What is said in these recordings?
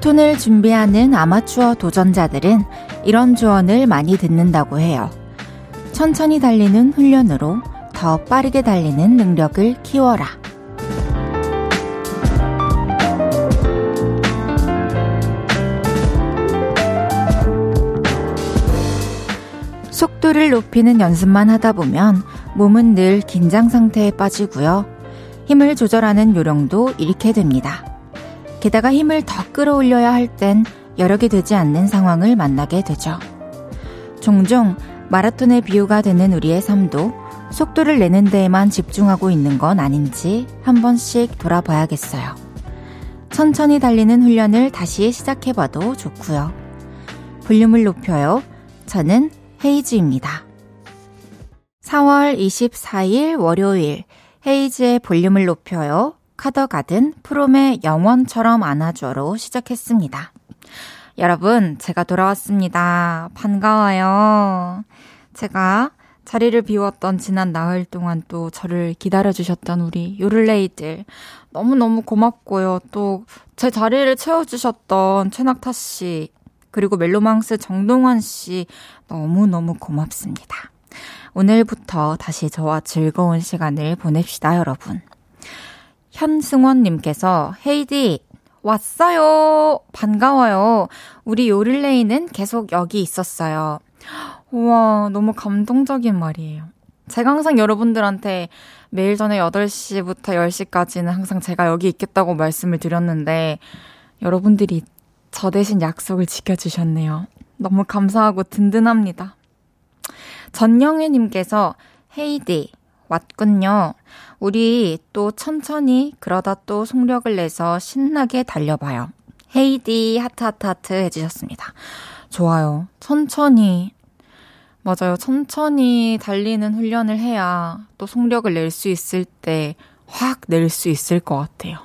마라톤을 준비하는 아마추어 도전자들은 이런 조언을 많이 듣는다고 해요. 천천히 달리는 훈련으로 더 빠르게 달리는 능력을 키워라. 속도를 높이는 연습만 하다 보면 몸은 늘 긴장 상태에 빠지고요. 힘을 조절하는 요령도 잃게 됩니다. 게다가 힘을 더 끌어올려야 할 땐 여력이 되지 않는 상황을 만나게 되죠. 종종 마라톤의 비유가 되는 우리의 삶도 속도를 내는 데에만 집중하고 있는 건 아닌지 한 번씩 돌아봐야겠어요. 천천히 달리는 훈련을 다시 시작해봐도 좋고요. 볼륨을 높여요. 저는 헤이즈입니다. 4월 24일 월요일 헤이즈의 볼륨을 높여요. 카더가든 프롬의 영원처럼 안아줘로 시작했습니다. 여러분, 제가 돌아왔습니다. 반가워요. 제가 자리를 비웠던 지난 나흘 동안 또 저를 기다려주셨던 우리 요를레이들 너무너무 고맙고요. 또 제 자리를 채워주셨던 최낙타 씨, 그리고 멜로망스 정동원 씨 너무너무 고맙습니다. 오늘부터 다시 저와 즐거운 시간을 보냅시다, 여러분. 현승원님께서 헤이디 왔어요. 반가워요. 우리 요릴레이는 계속 여기 있었어요. 우와, 너무 감동적인 말이에요. 제가 항상 여러분들한테 매일 전에 8시부터 10시까지는 항상 제가 여기 있겠다고 말씀을 드렸는데, 여러분들이 저 대신 약속을 지켜주셨네요. 너무 감사하고 든든합니다. 전영애님께서 헤이디, 왔군요. 우리 또 천천히 그러다 또 속력을 내서 신나게 달려봐요. 헤이디 하트하트하트 하트 해주셨습니다. 좋아요. 천천히. 맞아요. 천천히 달리는 훈련을 해야 또 속력을 낼 수 있을 때 확 낼 수 있을 것 같아요.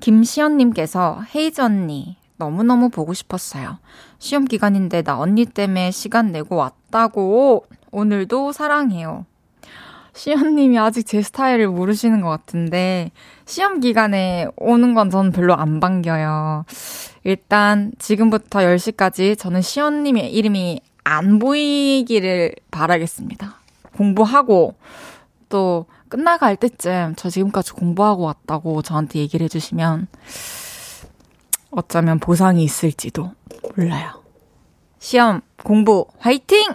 김시연님께서 헤이즈 언니 너무너무 보고 싶었어요. 시험 기간인데 나 언니 때문에 시간 내고 왔다고 오늘도 사랑해요. 시연님이 아직 제 스타일을 모르시는 것 같은데, 시험 기간에 오는 건 저는 별로 안 반겨요. 일단, 지금부터 10시까지 저는 시연님의 이름이 안 보이기를 바라겠습니다. 공부하고, 또, 끝나갈 때쯤 저 지금까지 공부하고 왔다고 저한테 얘기를 해주시면, 어쩌면 보상이 있을지도 몰라요. 시험, 공부, 화이팅!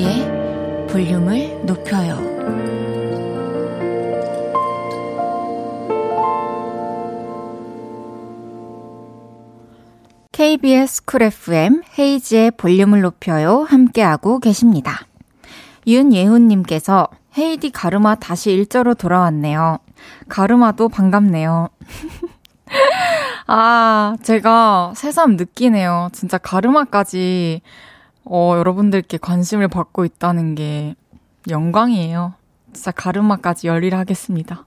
이은지의 볼륨을 높여요. KBS 쿨 FM 헤이지의 볼륨을 높여요. 함께하고 계십니다. 윤예훈님께서 헤이디 가르마 다시 일자로 돌아왔네요. 가르마도 반갑네요. 아, 제가 새삼 느끼네요. 진짜 가르마까지 어, 여러분들께 관심을 받고 있다는 게 영광이에요. 진짜 가르마까지 열일하겠습니다.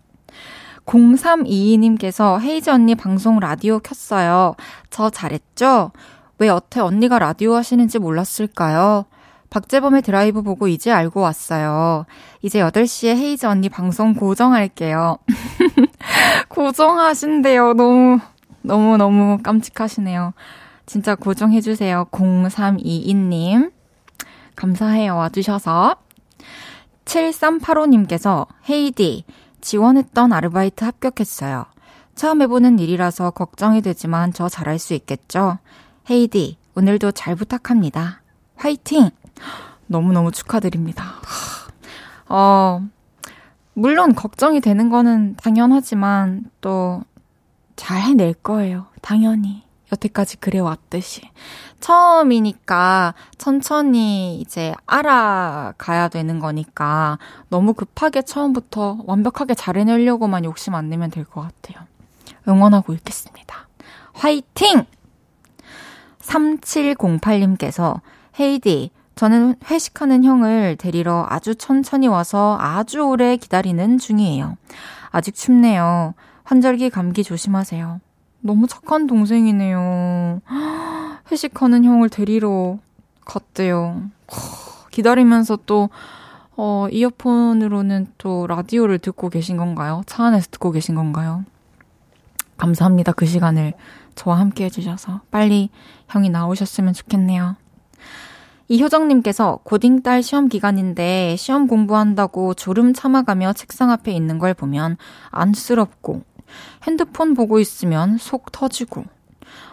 0322님께서 헤이즈 언니 방송 라디오 켰어요. 저 잘했죠? 왜 여태 언니가 라디오 하시는지 몰랐을까요? 박재범의 드라이브 보고 이제 알고 왔어요. 이제 8시에 헤이즈 언니 방송 고정할게요. 고정하신대요. 너무, 너무, 너무 깜찍하시네요. 진짜 고정해주세요. 0322님. 감사해요. 와주셔서. 7385님께서 헤이디, 지원했던 아르바이트 합격했어요. 처음 해보는 일이라서 걱정이 되지만 저 잘할 수 있겠죠? 헤이디, 오늘도 잘 부탁합니다. 화이팅! 너무너무 축하드립니다. 어, 물론 걱정이 되는 거는 당연하지만 또 잘 해낼 거예요. 당연히. 여태까지 그래왔듯이. 처음이니까 천천히 이제 알아가야 되는 거니까 너무 급하게 처음부터 완벽하게 잘 해내려고만 욕심 안 내면 될 것 같아요. 응원하고 있겠습니다. 화이팅! 3708님께서 헤이디, 저는 회식하는 형을 데리러 아주 천천히 와서 아주 오래 기다리는 중이에요. 아직 춥네요. 환절기 감기 조심하세요. 너무 착한 동생이네요. 회식하는 형을 데리러 갔대요. 기다리면서 또, 어, 이어폰으로는 또 라디오를 듣고 계신 건가요? 차 안에서 듣고 계신 건가요? 감사합니다. 그 시간을 저와 함께 해주셔서. 빨리 형이 나오셨으면 좋겠네요. 이효정님께서 고딩 딸 시험 기간인데 시험 공부한다고 졸음 참아가며 책상 앞에 있는 걸 보면 안쓰럽고 핸드폰 보고 있으면 속 터지고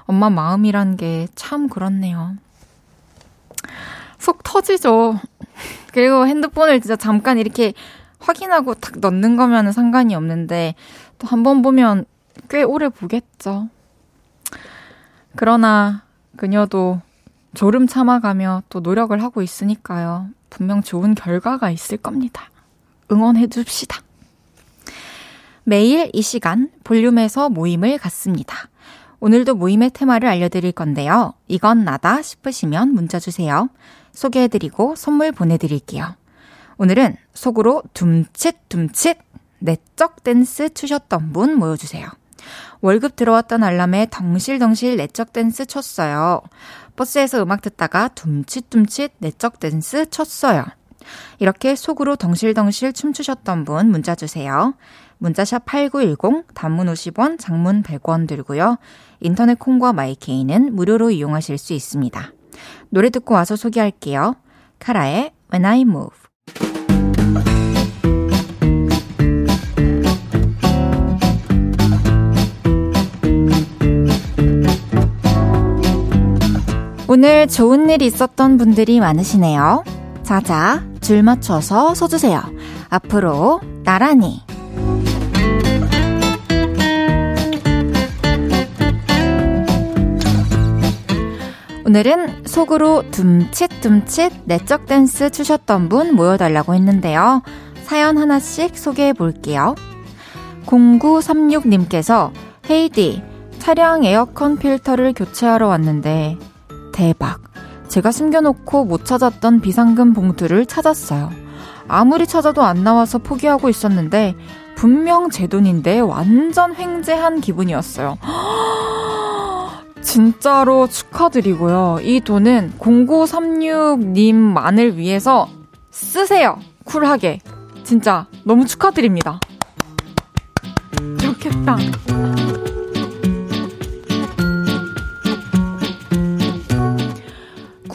엄마 마음이란 게 참 그렇네요. 속 터지죠. 그리고 핸드폰을 진짜 잠깐 이렇게 확인하고 탁 넣는 거면 상관이 없는데 또 한 번 보면 꽤 오래 보겠죠. 그러나 그녀도 졸음 참아가며 또 노력을 하고 있으니까요. 분명 좋은 결과가 있을 겁니다. 응원해 줍시다. 매일 이 시간 볼륨에서 모임을 갖습니다. 오늘도 모임의 테마를 알려드릴 건데요. 이건 나다 싶으시면 문자 주세요. 소개해드리고 선물 보내드릴게요. 오늘은 속으로 둠칫둠칫 내적 댄스 추셨던 분 모여주세요. 월급 들어왔던 알람에 덩실덩실 내적 댄스 췄어요. 버스에서 음악 듣다가 둠칫둠칫 내적 댄스 췄어요. 이렇게 속으로 덩실덩실 춤추셨던 분 문자 주세요. 문자샵 8910, 단문 50원, 장문 100원 들고요. 인터넷 콩과 마이케이는 무료로 이용하실 수 있습니다. 노래 듣고 와서 소개할게요. 카라의 When I Move. 오늘 좋은 일 있었던 분들이 많으시네요. 자자, 줄 맞춰서 서주세요. 앞으로 나란히. 오늘은 속으로 둠칫둠칫 내적 댄스 추셨던 분 모여달라고 했는데요. 사연 하나씩 소개해 볼게요. 0936님께서 헤이디, 차량 에어컨 필터를 교체하러 왔는데 대박. 제가 숨겨놓고 못 찾았던 비상금 봉투를 찾았어요. 아무리 찾아도 안 나와서 포기하고 있었는데 분명 제 돈인데 완전 횡재한 기분이었어요. 진짜로 축하드리고요. 이 돈은 0936님만을 위해서 쓰세요. 쿨하게. 진짜 너무 축하드립니다. 좋겠다.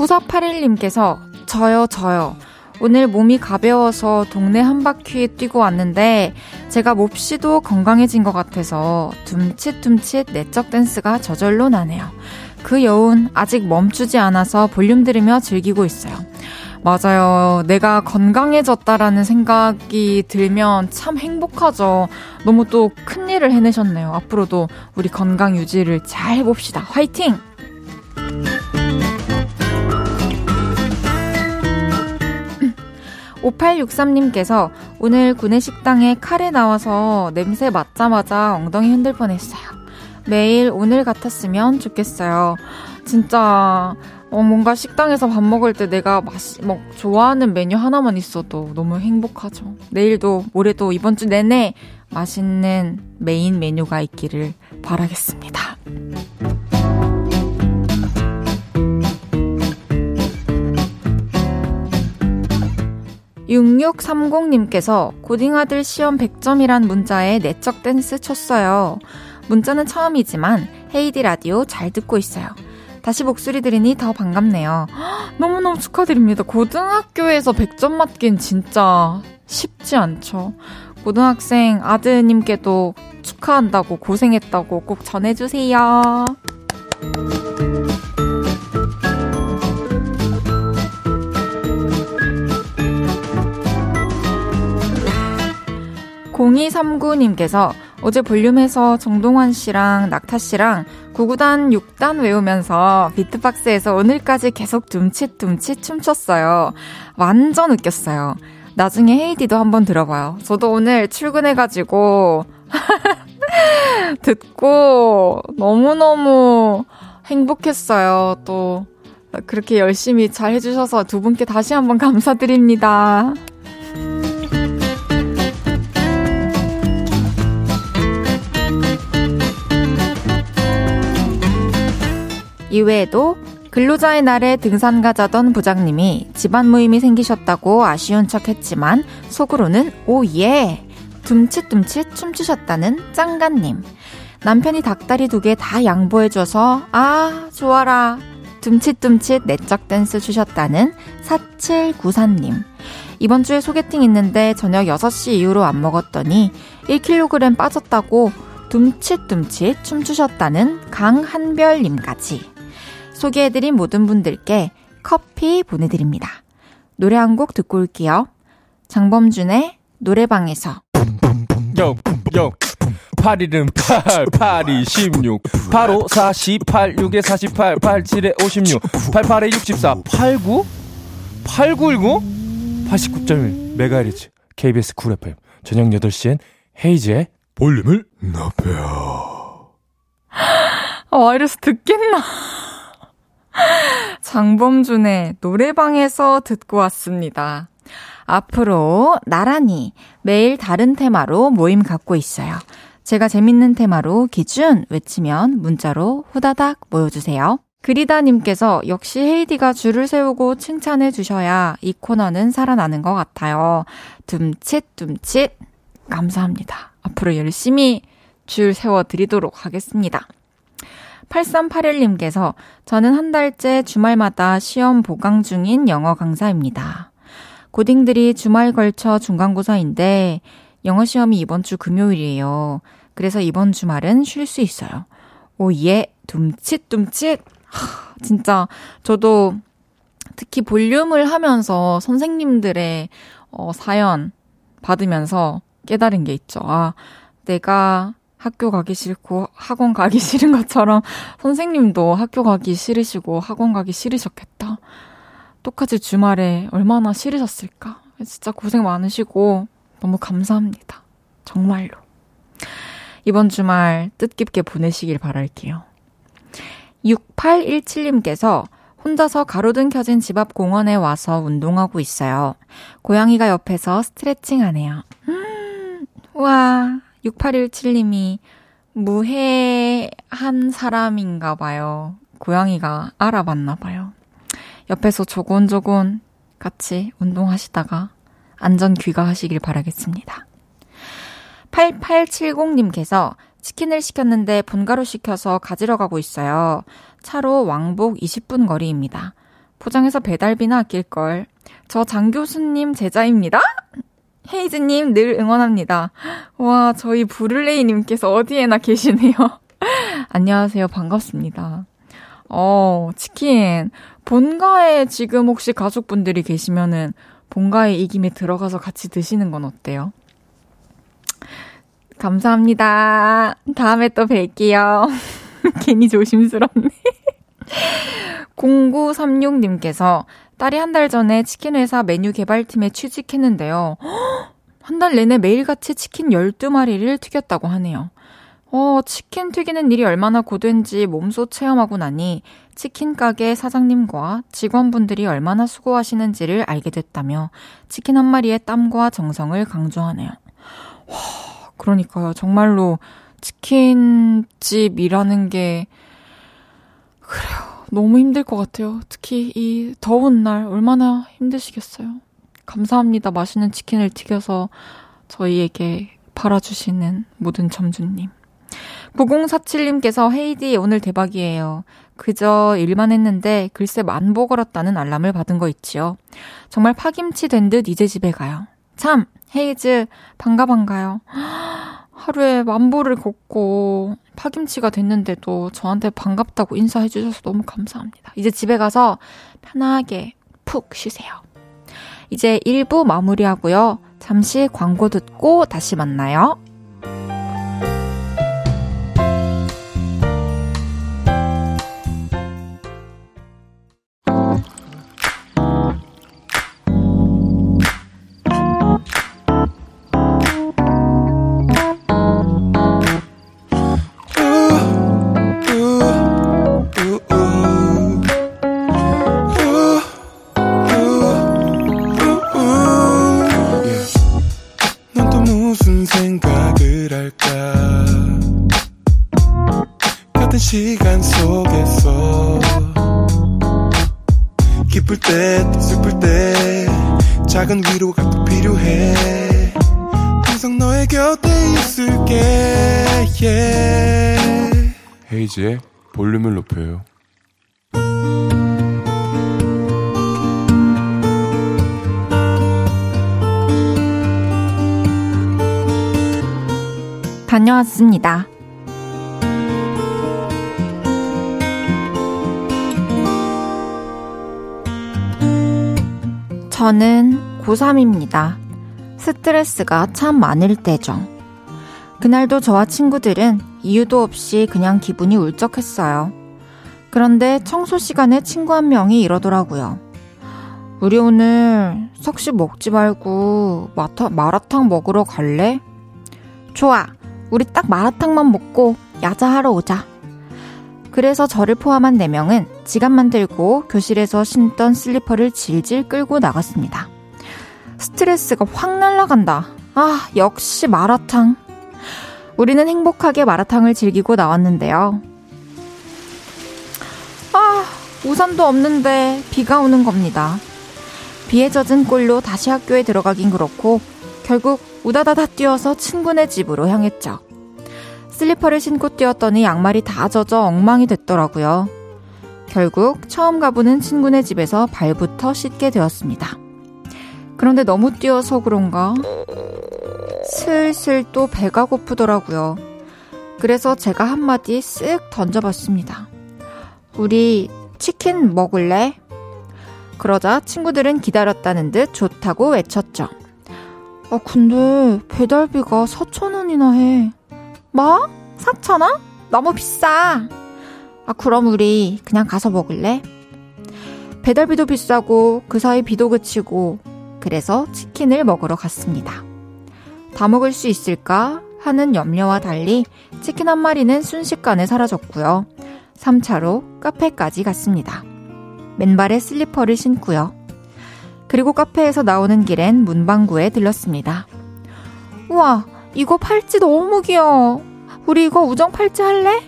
9481님께서 저요, 저요. 오늘 몸이 가벼워서 동네 한 바퀴 뛰고 왔는데 제가 몹시도 건강해진 것 같아서 둠칫둠칫 내적 댄스가 저절로 나네요. 그 여운 아직 멈추지 않아서 볼륨 들으며 즐기고 있어요. 맞아요. 내가 건강해졌다라는 생각이 들면 참 행복하죠. 너무 또 큰일을 해내셨네요. 앞으로도 우리 건강 유지를 잘 해봅시다. 화이팅! 5863님께서 오늘 구내 식당에 카레 나와서 냄새 맡자마자 엉덩이 흔들 뻔했어요. 매일 오늘 같았으면 좋겠어요. 진짜 어, 뭔가 식당에서 밥 먹을 때 내가 맛, 뭐, 좋아하는 메뉴 하나만 있어도 너무 행복하죠. 내일도, 모레도, 이번 주 내내 맛있는 메인 메뉴가 있기를 바라겠습니다. 6630님께서 고딩아들 시험 100점이란 문자에 내적 댄스 췄어요. 문자는 처음이지만 헤이디 라디오 잘 듣고 있어요. 다시 목소리 들으니 더 반갑네요. 너무너무 축하드립니다. 고등학교에서 100점 맞긴 진짜 쉽지 않죠. 고등학생 아드님께도 축하한다고 고생했다고 꼭 전해주세요. 0239님께서 어제 볼륨에서 정동환 씨랑 낙타 씨랑 9구단 6단 외우면서 비트박스에서 오늘까지 계속 둠칫둠칫 춤췄어요. 완전 웃겼어요. 나중에 헤이디도 한번 들어봐요. 저도 오늘 출근해가지고 듣고 너무너무 행복했어요. 또 그렇게 열심히 잘 해주셔서 두 분께 다시 한번 감사드립니다. 이외에도 근로자의 날에 등산 가자던 부장님이 집안 모임이 생기셨다고 아쉬운 척 했지만 속으로는 오예! 둠칫둠칫 춤추셨다는 짱가님. 남편이 닭다리 두 개 다 양보해줘서 아, 좋아라. 둠칫둠칫 내적 댄스 주셨다는 4794님. 이번 주에 소개팅 있는데 저녁 6시 이후로 안 먹었더니 1kg 빠졌다고 둠칫둠칫 춤추셨다는 강한별님까지. 소개해드린 모든 분들께 커피 보내드립니다. 노래 한 곡 듣고 올게요. 장범준의 노래방에서. 요, 요. 8일은 8, 8이 16, 85, 48, 6에 48, 87에 56, 88에 64, 89? 8919? 89.1 메가헤르츠 KBS 쿨 FM 저녁 8시엔 헤이즈의 볼륨을 높여 아, 이래서 듣겠나? 장범준의 노래방에서 듣고 왔습니다. 앞으로 나란히 매일 다른 테마로 모임 갖고 있어요. 제가 재밌는 테마로 기준 외치면 문자로 후다닥 모여주세요. 그리다님께서 역시 헤이디가 줄을 세우고 칭찬해 주셔야 이 코너는 살아나는 것 같아요. 둠칫둠칫 감사합니다. 앞으로 열심히 줄 세워드리도록 하겠습니다. 8381님께서 저는 한 달째 주말마다 시험 보강 중인 영어 강사입니다. 고딩들이 주말 걸쳐 중간고사인데 영어 시험이 이번 주 금요일이에요. 그래서 이번 주말은 쉴 수 있어요. 오, 예, 둠칫둠칫. 하, 진짜 저도 특히 볼륨을 하면서 선생님들의 어, 사연 받으면서 깨달은 게 있죠. 아, 내가 학교 가기 싫고 학원 가기 싫은 것처럼 선생님도 학교 가기 싫으시고 학원 가기 싫으셨겠다. 똑같이 주말에 얼마나 싫으셨을까. 진짜 고생 많으시고 너무 감사합니다. 정말로. 이번 주말 뜻깊게 보내시길 바랄게요. 6817님께서 혼자서 가로등 켜진 집 앞 공원에 와서 운동하고 있어요. 고양이가 옆에서 스트레칭 하네요. 음, 와, 6817님이 무해한 사람인가 봐요. 고양이가 알아봤나 봐요. 옆에서 조곤조곤 같이 운동하시다가 안전 귀가하시길 바라겠습니다. 8870님께서 치킨을 시켰는데 본가로 시켜서 가지러 가고 있어요. 차로 왕복 20분 거리입니다. 포장해서 배달비나 아낄걸. 저 장 교수님 제자입니다? 헤이즈님 늘 응원합니다. 와, 저희 부를레이님께서 어디에나 계시네요. 안녕하세요. 반갑습니다. 어, 치킨. 본가에 지금 혹시 가족분들이 계시면은 본가에 이 김에 들어가서 같이 드시는 건 어때요? 감사합니다. 다음에 또 뵐게요. 괜히 조심스럽네. 0936님께서 딸이 한 달 전에 치킨 회사 메뉴 개발팀에 취직했는데요. 한 달 내내 매일같이 치킨 12마리를 튀겼다고 하네요. 어, 치킨 튀기는 일이 얼마나 고된지 몸소 체험하고 나니 치킨 가게 사장님과 직원분들이 얼마나 수고하시는지를 알게 됐다며 치킨 한 마리의 땀과 정성을 강조하네요. 와, 그러니까요. 정말로 치킨집이라는 게 그래요. 너무 힘들 것 같아요. 특히 이 더운 날 얼마나 힘드시겠어요. 감사합니다. 맛있는 치킨을 튀겨서 저희에게 팔아주시는 모든 점주님. 9047님께서 헤이디 오늘 대박이에요. 그저 일만 했는데 글쎄 만보 걸었다는 알람을 받은 거 있지요. 정말 파김치 된 듯 이제 집에 가요. 참, 헤이즈, 반가 반가요. 하루에 만보를 걷고 파김치가 됐는데도 저한테 반갑다고 인사해 주셔서 너무 감사합니다. 이제 집에 가서 편하게 푹 쉬세요. 이제 1부 마무리하고요. 잠시 광고 듣고 다시 만나요. 다녀왔습니다. 저는 고3입니다. 스트레스가 참 많을 때죠. 그날도 저와 친구들은 이유도 없이 그냥 기분이 울적했어요. 그런데 청소 시간에 친구 한 명이 이러더라고요. 우리 오늘 석식 먹지 말고 마라탕 먹으러 갈래? 좋아. 우리 딱 마라탕만 먹고 야자하러 오자. 그래서 저를 포함한 4명은 지갑만 들고 교실에서 신던 슬리퍼를 질질 끌고 나갔습니다. 스트레스가 확 날라간다. 아, 역시 마라탕. 우리는 행복하게 마라탕을 즐기고 나왔는데요. 아, 우산도 없는데 비가 오는 겁니다. 비에 젖은 꼴로 다시 학교에 들어가긴 그렇고 결국 우다다다 뛰어서 친구네 집으로 향했죠. 슬리퍼를 신고 뛰었더니 양말이 다 젖어 엉망이 됐더라고요. 결국 처음 가보는 친구네 집에서 발부터 씻게 되었습니다. 그런데 너무 뛰어서 그런가 슬슬 또 배가 고프더라고요. 그래서 제가 한마디 쓱 던져봤습니다. 우리 치킨 먹을래? 그러자 친구들은 기다렸다는 듯 좋다고 외쳤죠. 아, 근데 배달비가 4천원이나 해. 뭐? 4천원? 너무 비싸. 아, 그럼 우리 그냥 가서 먹을래? 배달비도 비싸고 그 사이 비도 그치고 그래서 치킨을 먹으러 갔습니다. 다 먹을 수 있을까 하는 염려와 달리 치킨 한 마리는 순식간에 사라졌고요. 3차로 카페까지 갔습니다. 맨발에 슬리퍼를 신고요. 그리고 카페에서 나오는 길엔 문방구에 들렀습니다. 우와, 이거 팔찌 너무 귀여워. 우리 이거 우정 팔찌 할래?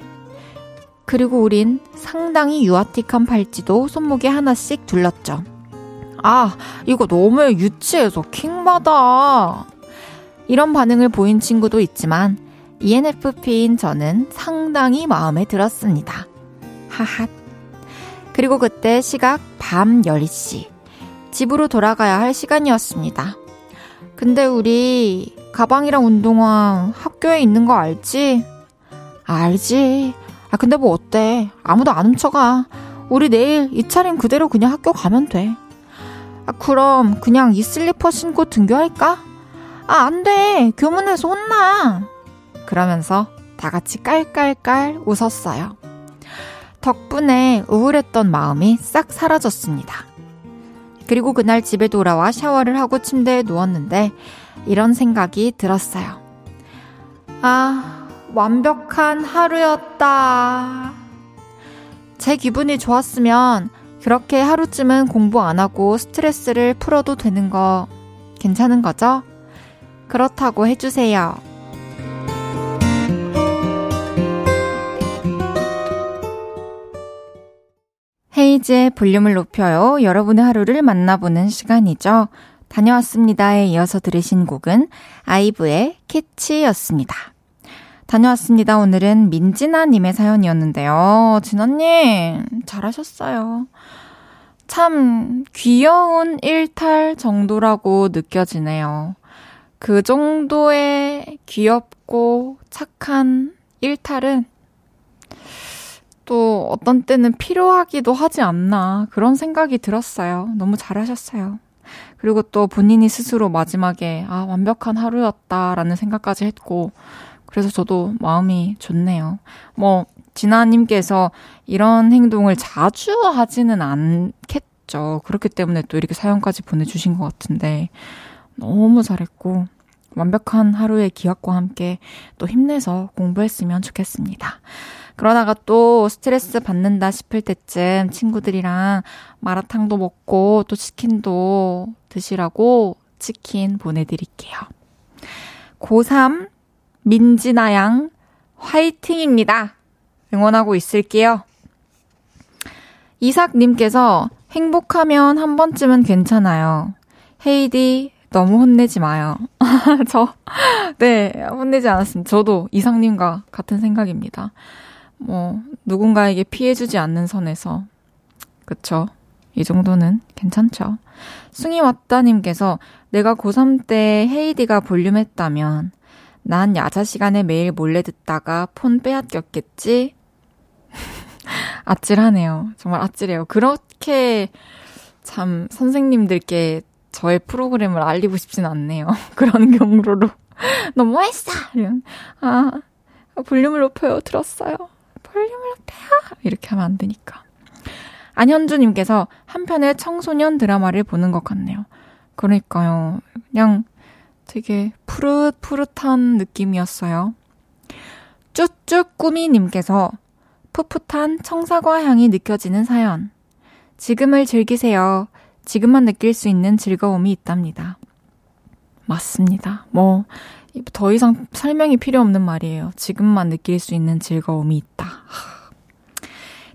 그리고 우린 상당히 유아틱한 팔찌도 손목에 하나씩 둘렀죠. 아, 이거 너무 유치해서 킹받아. 이런 반응을 보인 친구도 있지만 ENFP인 저는 상당히 마음에 들었습니다. 하핫. 그리고 그때 시각 밤 10시. 집으로 돌아가야 할 시간이었습니다. 근데 우리 가방이랑 운동화 학교에 있는 거 알지? 알지. 아, 근데 뭐 어때? 아무도 안 훔쳐가. 우리 내일 이 차림 그대로 그냥 학교 가면 돼. 아, 그럼 그냥 이 슬리퍼 신고 등교할까? 아, 안 돼. 교문에서 혼나. 그러면서 다 같이 깔깔깔 웃었어요. 덕분에 우울했던 마음이 싹 사라졌습니다. 그리고 그날 집에 돌아와 샤워를 하고 침대에 누웠는데 이런 생각이 들었어요. 아, 완벽한 하루였다. 제 기분이 좋았으면 그렇게 하루쯤은 공부 안 하고 스트레스를 풀어도 되는 거 괜찮은 거죠? 그렇다고 해주세요. 헤이즈의 볼륨을 높여요. 여러분의 하루를 만나보는 시간이죠. 다녀왔습니다에 이어서 들으신 곡은 아이브의 캐치였습니다. 다녀왔습니다. 오늘은 민진아님의 사연이었는데요. 진아님, 잘하셨어요. 참 귀여운 일탈 정도라고 느껴지네요. 그 정도의 귀엽고 착한 일탈은 또 어떤 때는 필요하기도 하지 않나 그런 생각이 들었어요. 너무 잘하셨어요. 그리고 또 본인이 스스로 마지막에, 아, 완벽한 하루였다라는 생각까지 했고, 그래서 저도 마음이 좋네요. 뭐, 진아님께서 이런 행동을 자주 하지는 않겠죠. 그렇기 때문에 또 이렇게 사연까지 보내주신 것 같은데, 너무 잘했고, 완벽한 하루의 기억과 함께 또 힘내서 공부했으면 좋겠습니다. 그러다가 또 스트레스 받는다 싶을 때쯤 친구들이랑 마라탕도 먹고 또 치킨도 드시라고 치킨 보내드릴게요. 고3 민지나 양 화이팅입니다. 응원하고 있을게요. 이삭님께서 행복하면 한 번쯤은 괜찮아요. 헤이디, 너무 혼내지 마요. 저, 네, 혼내지 않았습니다. 저도 이상님과 같은 생각입니다. 뭐, 누군가에게 피해 주지 않는 선에서. 그쵸. 이 정도는 괜찮죠. 숭이 왔다님께서 내가 고3 때 헤이디가 볼륨 했다면 난 야자 시간에 매일 몰래 듣다가 폰 빼앗겼겠지? 아찔하네요. 정말 아찔해요. 그렇게 참 선생님들께 저의 프로그램을 알리고 싶진 않네요. 그런 경로로. 너무 했어! 아, 볼륨을 높여요. 들었어요. 높여요. 이렇게 하면 안 되니까. 안현주님께서 한편의 청소년 드라마를 보는 것 같네요. 그러니까요. 그냥 되게 푸릇푸릇한 느낌이었어요. 쭈쭈꾸미님께서 풋풋한 청사과 향이 느껴지는 사연. 지금을 즐기세요. 지금만 느낄 수 있는 즐거움이 있답니다. 맞습니다. 뭐, 더 이상 설명이 필요 없는 말이에요. 지금만 느낄 수 있는 즐거움이 있다.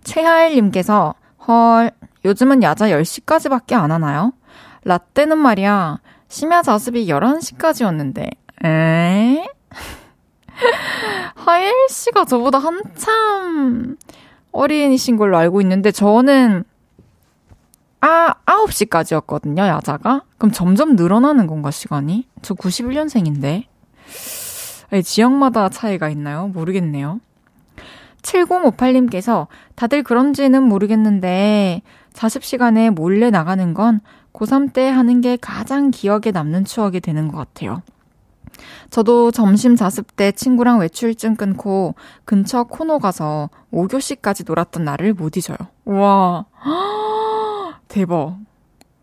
최하일님께서, 헐, 요즘은 야자 10시까지밖에 안 하나요? 라떼는 말이야, 심야 자습이 11시까지였는데, 에? 하일 씨가 저보다 한참 어린이신 걸로 알고 있는데, 저는 아, 9시까지였거든요, 야자가. 그럼 점점 늘어나는 건가, 시간이? 저 91년생인데. 지역마다 차이가 있나요? 모르겠네요. 7058님께서 다들 그런지는 모르겠는데, 자습 시간에 몰래 나가는 건 고3 때 하는 게 가장 기억에 남는 추억이 되는 것 같아요. 저도 점심 자습 때 친구랑 외출증 끊고 근처 코너 가서 5교시까지 놀았던 날을 못 잊어요. 와. 대박.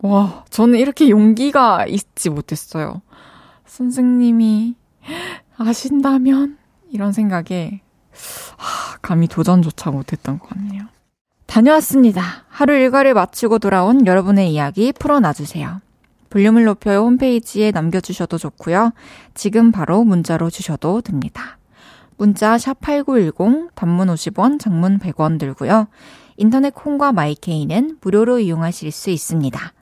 와, 저는 이렇게 용기가 있지 못했어요. 선생님이 아신다면? 이런 생각에 하, 감히 도전조차 못했던 것 같네요. 다녀왔습니다. 하루 일과를 마치고 돌아온 여러분의 이야기 풀어놔주세요. 볼륨을 높여요 홈페이지에 남겨주셔도 좋고요. 지금 바로 문자로 주셔도 됩니다. 문자 샵8910 단문 50원, 장문 100원 들고요. 인터넷 콩과 마이케이는 무료로 이용하실 수 있습니다.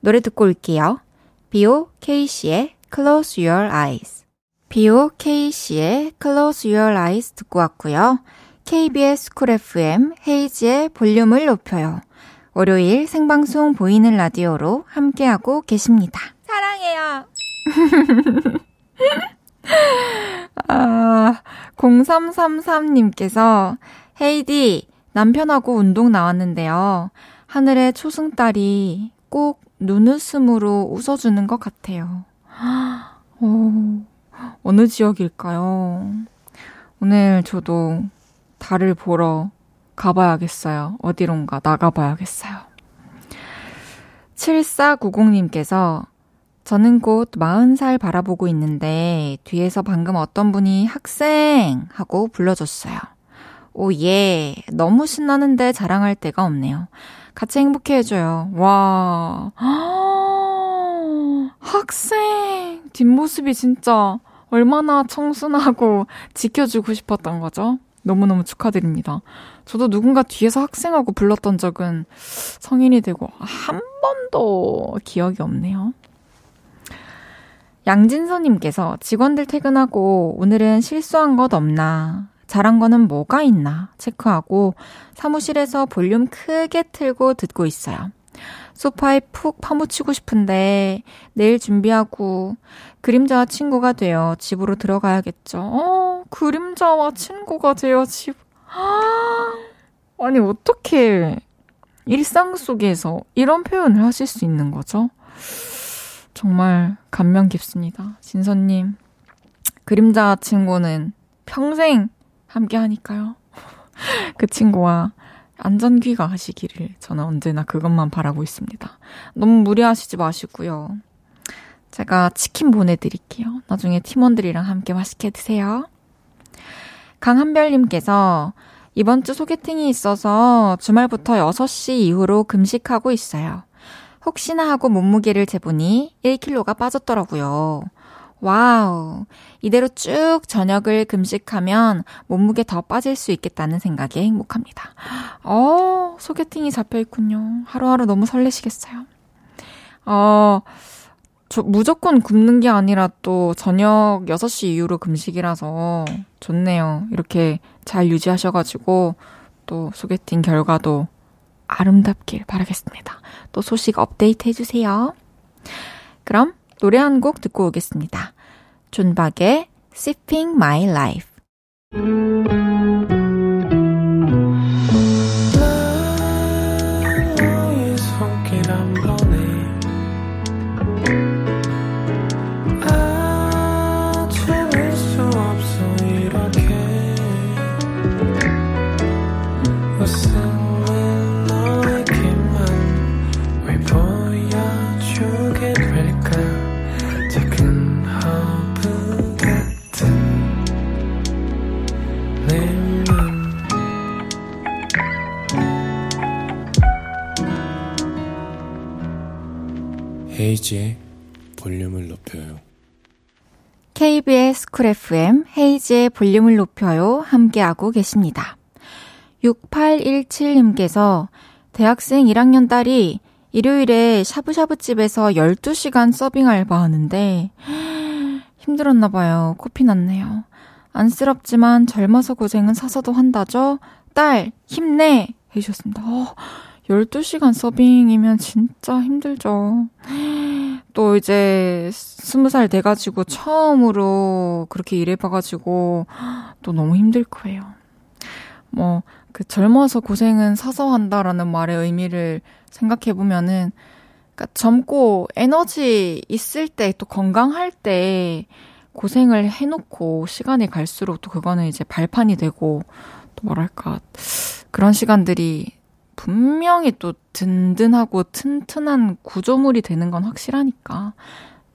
노래 듣고 올게요. B.O.K.C의 Close Your Eyes. B.O.K.C의 Close Your Eyes 듣고 왔고요. KBS 쿨 FM 헤이지의 볼륨을 높여요. 월요일 생방송 보이는 라디오로 함께하고 계십니다. 사랑해요. 아, 0333님께서 헤이디 남편하고 운동 나왔는데요. 하늘의 초승달이 꼭 눈웃음으로 웃어주는 것 같아요. 오, 어느 지역일까요? 오늘 저도 달을 보러 가봐야겠어요. 어디론가 나가봐야겠어요. 7490님께서 저는 곧 40살 바라보고 있는데 뒤에서 방금 어떤 분이 학생! 하고 불러줬어요. 오, 예. 너무 신나는데 자랑할 데가 없네요. 같이 행복해 해줘요. 와. 학생! 뒷모습이 진짜 얼마나 청순하고 지켜주고 싶었던 거죠? 너무너무 축하드립니다. 저도 누군가 뒤에서 학생하고 불렀던 적은 성인이 되고 한 번도 기억이 없네요. 양진서님께서 직원들 퇴근하고 오늘은 실수한 것 없나 잘한 거는 뭐가 있나 체크하고 사무실에서 볼륨 크게 틀고 듣고 있어요. 소파에 푹 파묻히고 싶은데 내일 준비하고 그림자와 친구가 되어 집으로 들어가야겠죠. 어, 그림자와 친구가 되어 집. 아, 아니 어떻게 일상 속에서 이런 표현을 하실 수 있는 거죠? 정말 감명 깊습니다. 진서님, 그림자 친구는 평생 함께 하니까요. 그 친구와 안전귀가 하시기를 저는 언제나 그것만 바라고 있습니다. 너무 무리하시지 마시고요. 제가 치킨 보내드릴게요. 나중에 팀원들이랑 함께 맛있게 드세요. 강한별님께서 이번 주 소개팅이 있어서 주말부터 6시 이후로 금식하고 있어요. 혹시나 하고 몸무게를 재보니 1kg가 빠졌더라고요. 와우. 이대로 쭉 저녁을 금식하면 몸무게 더 빠질 수 있겠다는 생각에 행복합니다. 어, 소개팅이 잡혀 있군요. 하루하루 너무 설레시겠어요. 어, 저 무조건 굶는 게 아니라 또 저녁 6시 이후로 금식이라서 좋네요. 이렇게 잘 유지하셔가지고 또 소개팅 결과도 아름답길 바라겠습니다. 또 소식 업데이트 해주세요. 그럼 노래 한 곡 듣고 오겠습니다. 존박의 Sipping My Life. 헤이즈의 볼륨을 높여요. KBS 쿨 FM 헤이즈의 볼륨을 높여요. 함께하고 계십니다. 6817님께서 대학생 1학년 딸이 일요일에 샤브샤브집에서 12시간 서빙 알바 하는데 힘들었나 봐요. 코피 났네요. 안쓰럽지만 젊어서 고생은 사서도 한다죠? 딸, 힘내! 해주셨습니다. 어, 12시간 서빙이면 진짜 힘들죠. 또 이제 20살 돼가지고 처음으로 그렇게 일해봐가지고 또 너무 힘들 거예요. 뭐, 그 젊어서 고생은 사서 한다라는 말의 의미를 생각해보면은, 그니까 젊고 에너지 있을 때 또 건강할 때 고생을 해놓고 시간이 갈수록 또 그거는 이제 발판이 되고 또 뭐랄까, 그런 시간들이 분명히 또 든든하고 튼튼한 구조물이 되는 건 확실하니까,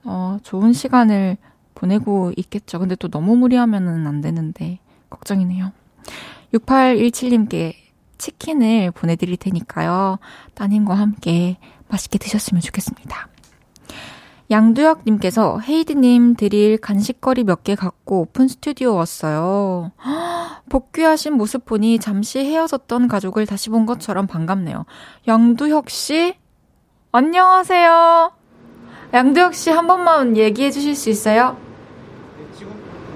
어, 좋은 시간을 보내고 있겠죠. 근데 또 너무 무리하면은 안 되는데, 걱정이네요. 6817님께 치킨을 보내드릴 테니까요. 따님과 함께 맛있게 드셨으면 좋겠습니다. 양두혁님께서 헤이드님 드릴 간식거리 몇 개 갖고 오픈 스튜디오 왔어요. 복귀하신 모습 보니 잠시 헤어졌던 가족을 다시 본 것처럼 반갑네요. 양두혁 씨, 안녕하세요. 양두혁 씨 한 번만 얘기해 주실 수 있어요? 네, 지금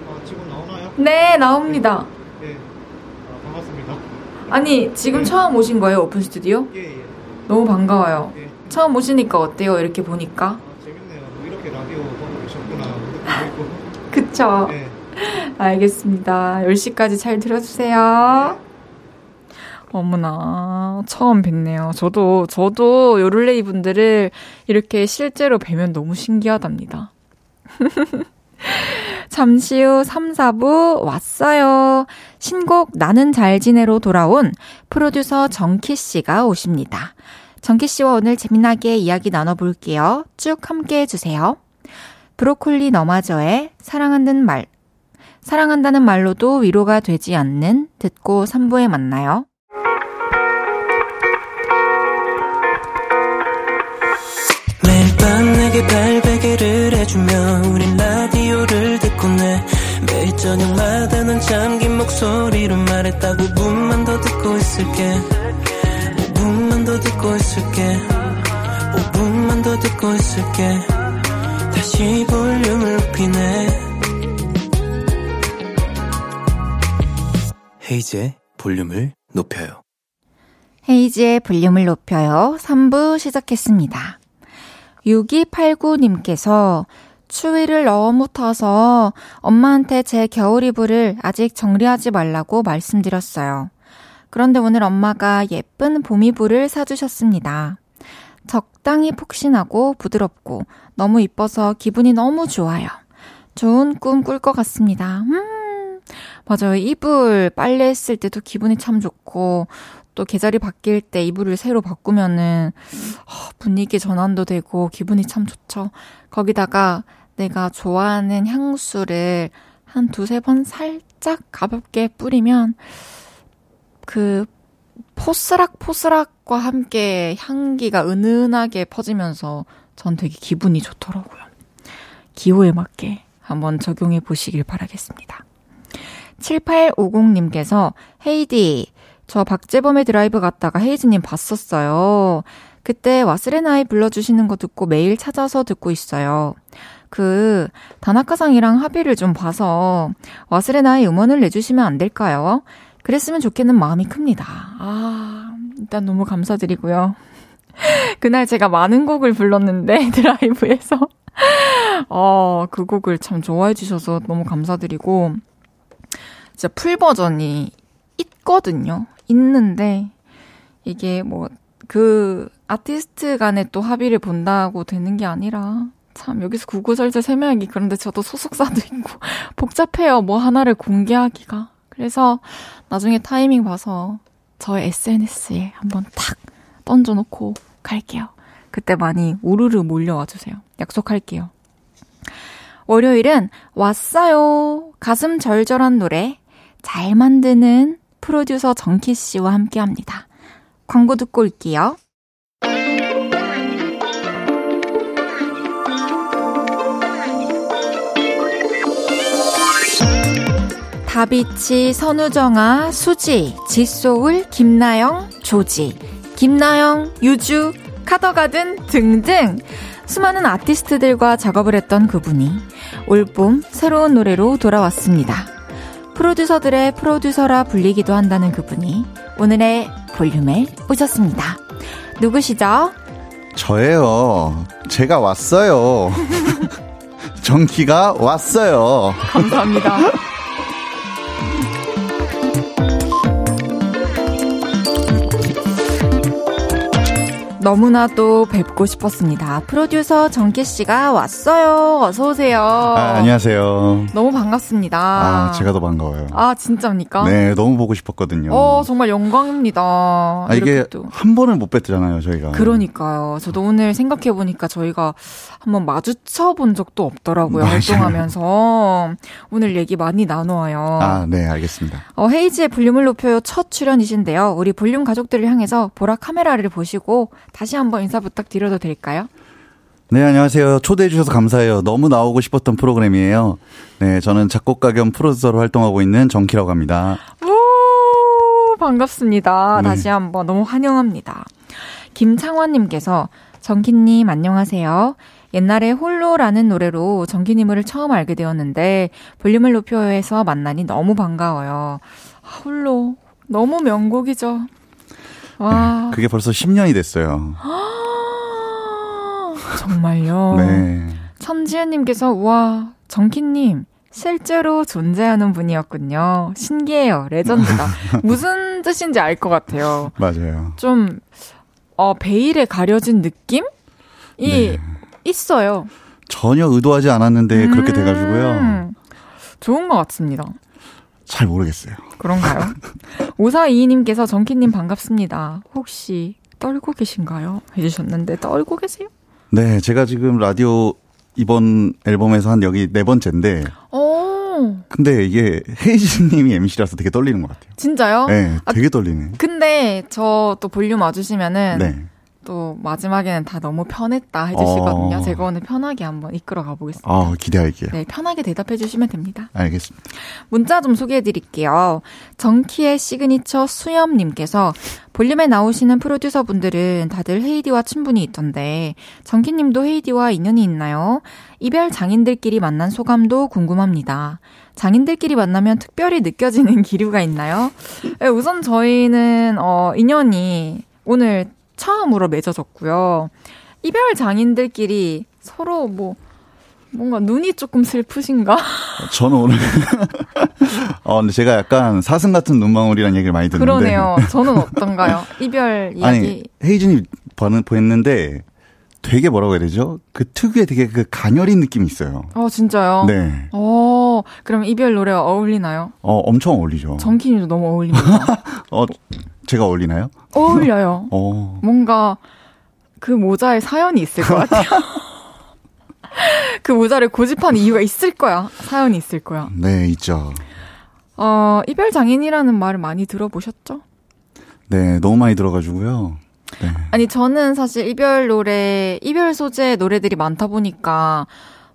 아, 지금 나오나요? 네, 나옵니다. 네, 아, 반갑습니다. 아니, 지금 네. 처음 오신 거예요, 오픈 스튜디오? 예, 예. 너무 반가워요. 예. 처음 오시니까 어때요, 이렇게 보니까? 이렇게 라디오 보고 계셨구나. 그쵸? 네. 알겠습니다. 10시까지 잘 들어주세요. 어머나, 처음 뵙네요. 저도, 저도 요를레이 분들을 이렇게 실제로 뵈면 너무 신기하답니다. 잠시 후 3, 4부 왔어요. 신곡 나는 잘 지내로 돌아온 프로듀서 정키 씨가 오십니다. 정키 씨와 오늘 재미나게 이야기 나눠볼게요. 쭉 함께 해주세요. 브로콜리 너마저의 사랑한다는 말, 사랑한다는 말로도 위로가 되지 않는 듣고 3부에 만나요. 매일 밤 내게 발베개를 해주며 우린 라디오를 듣고 내 매일 저녁마다 난 잠긴 목소리로 말했다 5분만 더 듣고 있을게 5분만 더 듣고 있을게 5분만 더 듣고 있을게 다시 볼륨을 높이네 헤이즈의 볼륨을 높여요. 헤이지의 볼륨을 높여요. 3부 시작했습니다. 6289님께서 추위를 너무 타서 엄마한테 제 겨울 이불을 아직 정리하지 말라고 말씀드렸어요. 그런데 오늘 엄마가 예쁜 봄 이불을 사주셨습니다. 적당히 폭신하고 부드럽고 너무 이뻐서 기분이 너무 좋아요. 좋은 꿈 꿀 것 같습니다. 음, 맞아요. 이불 빨래했을 때도 기분이 참 좋고, 또 계절이 바뀔 때 이불을 새로 바꾸면은, 어, 분위기 전환도 되고, 기분이 참 좋죠. 거기다가 내가 좋아하는 향수를 한 두세 번 살짝 가볍게 뿌리면, 그, 포스락 포스락과 함께 향기가 은은하게 퍼지면서 전 되게 기분이 좋더라고요. 기호에 맞게 한번 적용해 보시길 바라겠습니다. 7850님께서 헤이디, 저 박재범의 드라이브 갔다가 헤이즈님 봤었어요. 그때 忘れない 불러주시는 거 듣고 매일 찾아서 듣고 있어요. 그, 다나카상이랑 합의를 좀 봐서 와스레나이 음원을 내주시면 안 될까요? 그랬으면 좋겠는 마음이 큽니다. 아, 일단 너무 감사드리고요. 그날 제가 많은 곡을 불렀는데, 드라이브에서. 어, 그 곡을 참 좋아해 주셔서 너무 감사드리고, 진짜 풀 버전이 있거든요. 있는데, 이게 뭐, 그, 아티스트 간에 또 합의를 본다고 되는 게 아니라, 참, 여기서 구구절절 설명하기 그런데 저도 소속사도 있고, 복잡해요. 뭐 하나를 공개하기가. 그래서 나중에 타이밍 봐서 저의 SNS에 한번 탁 던져놓고 갈게요. 그때 많이 우르르 몰려와 주세요. 약속할게요. 월요일은 왔어요. 가슴 절절한 노래 잘 만드는 프로듀서 정키 씨와 함께 합니다. 광고 듣고 올게요. 다비치, 선우정아, 수지, 지소울, 김나영, 조지, 김나영, 유주, 카더가든 등등 수많은 아티스트들과 작업을 했던 그분이 올봄 새로운 노래로 돌아왔습니다. 프로듀서들의 프로듀서라 불리기도 한다는 그분이 오늘의 볼륨에 오셨습니다. 누구시죠? 저예요. 제가 왔어요. 정기가 왔어요. 감사합니다. 너무나도 뵙고 싶었습니다. 프로듀서 정기 씨가 왔어요. 어서 오세요. 아, 안녕하세요. 너무 반갑습니다. 아, 제가 더 반가워요. 아, 진짜입니까? 네, 너무 보고 싶었거든요. 어, 정말 영광입니다. 아, 이게 또. 한 번을 못 뵀잖아요, 저희가. 그러니까요. 저도 오늘 생각해 보니까 저희가 한번 마주쳐 본 적도 없더라고요. 맞아요. 활동하면서 오늘 얘기 많이 나누어요. 아, 네, 알겠습니다. 어, 헤이지의 볼륨을 높여요 첫 출연이신데요. 우리 볼륨 가족들을 향해서 보라 카메라를 보시고 다시 한번 인사 부탁드려도 될까요? 네, 안녕하세요. 초대해 주셔서 감사해요. 너무 나오고 싶었던 프로그램이에요. 네, 저는 작곡가 겸 프로듀서로 활동하고 있는 정키라고 합니다. 오, 반갑습니다. 네. 다시 한번 너무 환영합니다. 김창원님께서 정키님 안녕하세요. 옛날에 홀로라는 노래로 정기님을 처음 알게 되었는데 볼륨을 높여서 만나니 너무 반가워요. 홀로 너무 명곡이죠. 와. 그게 벌써 10년이 됐어요. 정말요? 네. 천지은님께서, 와, 정키님, 실제로 존재하는 분이었군요. 신기해요. 레전드다. 무슨 뜻인지 알 것 같아요. 맞아요. 좀, 어, 베일에 가려진 느낌이 네. 있어요. 전혀 의도하지 않았는데 음~ 그렇게 돼가지고요. 좋은 것 같습니다. 잘 모르겠어요. 그런가요? 5422님께서 정키님 반갑습니다. 혹시 떨고 계신가요? 해주셨는데 떨고 계세요? 네, 제가 지금 라디오 이번 앨범에서 한 여기 네 번째인데. 오. 근데 이게 헤이즈님이 MC라서 되게 떨리는 것 같아요. 진짜요? 네, 아, 되게 아, 떨리네. 근데 저 또 볼륨 와주시면은 네. 또 마지막에는 다 너무 편했다 해주시거든요. 어... 제가 오늘 편하게 한번 이끌어 가보겠습니다. 어, 기대할게요. 네, 편하게 대답해 주시면 됩니다. 알겠습니다. 문자 좀 소개해 드릴게요. 정키의 시그니처 수염님께서 볼륨에 나오시는 프로듀서 분들은 다들 헤이디와 친분이 있던데 정키님도 헤이디와 인연이 있나요? 이별 장인들끼리 만난 소감도 궁금합니다. 장인들끼리 만나면 특별히 느껴지는 기류가 있나요? 네, 우선 저희는 어 인연이 오늘 처음으로 맺어졌고요. 이별 장인들끼리 서로 뭐 뭔가 눈이 조금 슬프신가? 저는 오늘 어 근데 제가 약간 사슴 같은 눈망울이라는 얘기를 많이 듣는데 그러네요. 저는 어떤가요? 이별 이야기 아니 헤이즈님 보냈는데 되게 뭐라고 해야 되죠? 그 특유의 되게 그 가녀린 느낌이 있어요. 어, 진짜요? 네. 어, 그럼 이별 노래와 어울리나요? 어, 엄청 어울리죠. 정키님도 너무 어울립니다. 어, 제가 어울리나요? 어울려요. 어. 뭔가 그 모자에 사연이 있을 것 같아요. 그 모자를 고집한 이유가 있을 거야. 사연이 있을 거야. 네, 있죠. 어, 이별 장인이라는 말을 많이 들어보셨죠? 네, 너무 많이 들어가지고요. 네. 아니, 저는 사실 이별 노래, 이별 소재 노래들이 많다 보니까,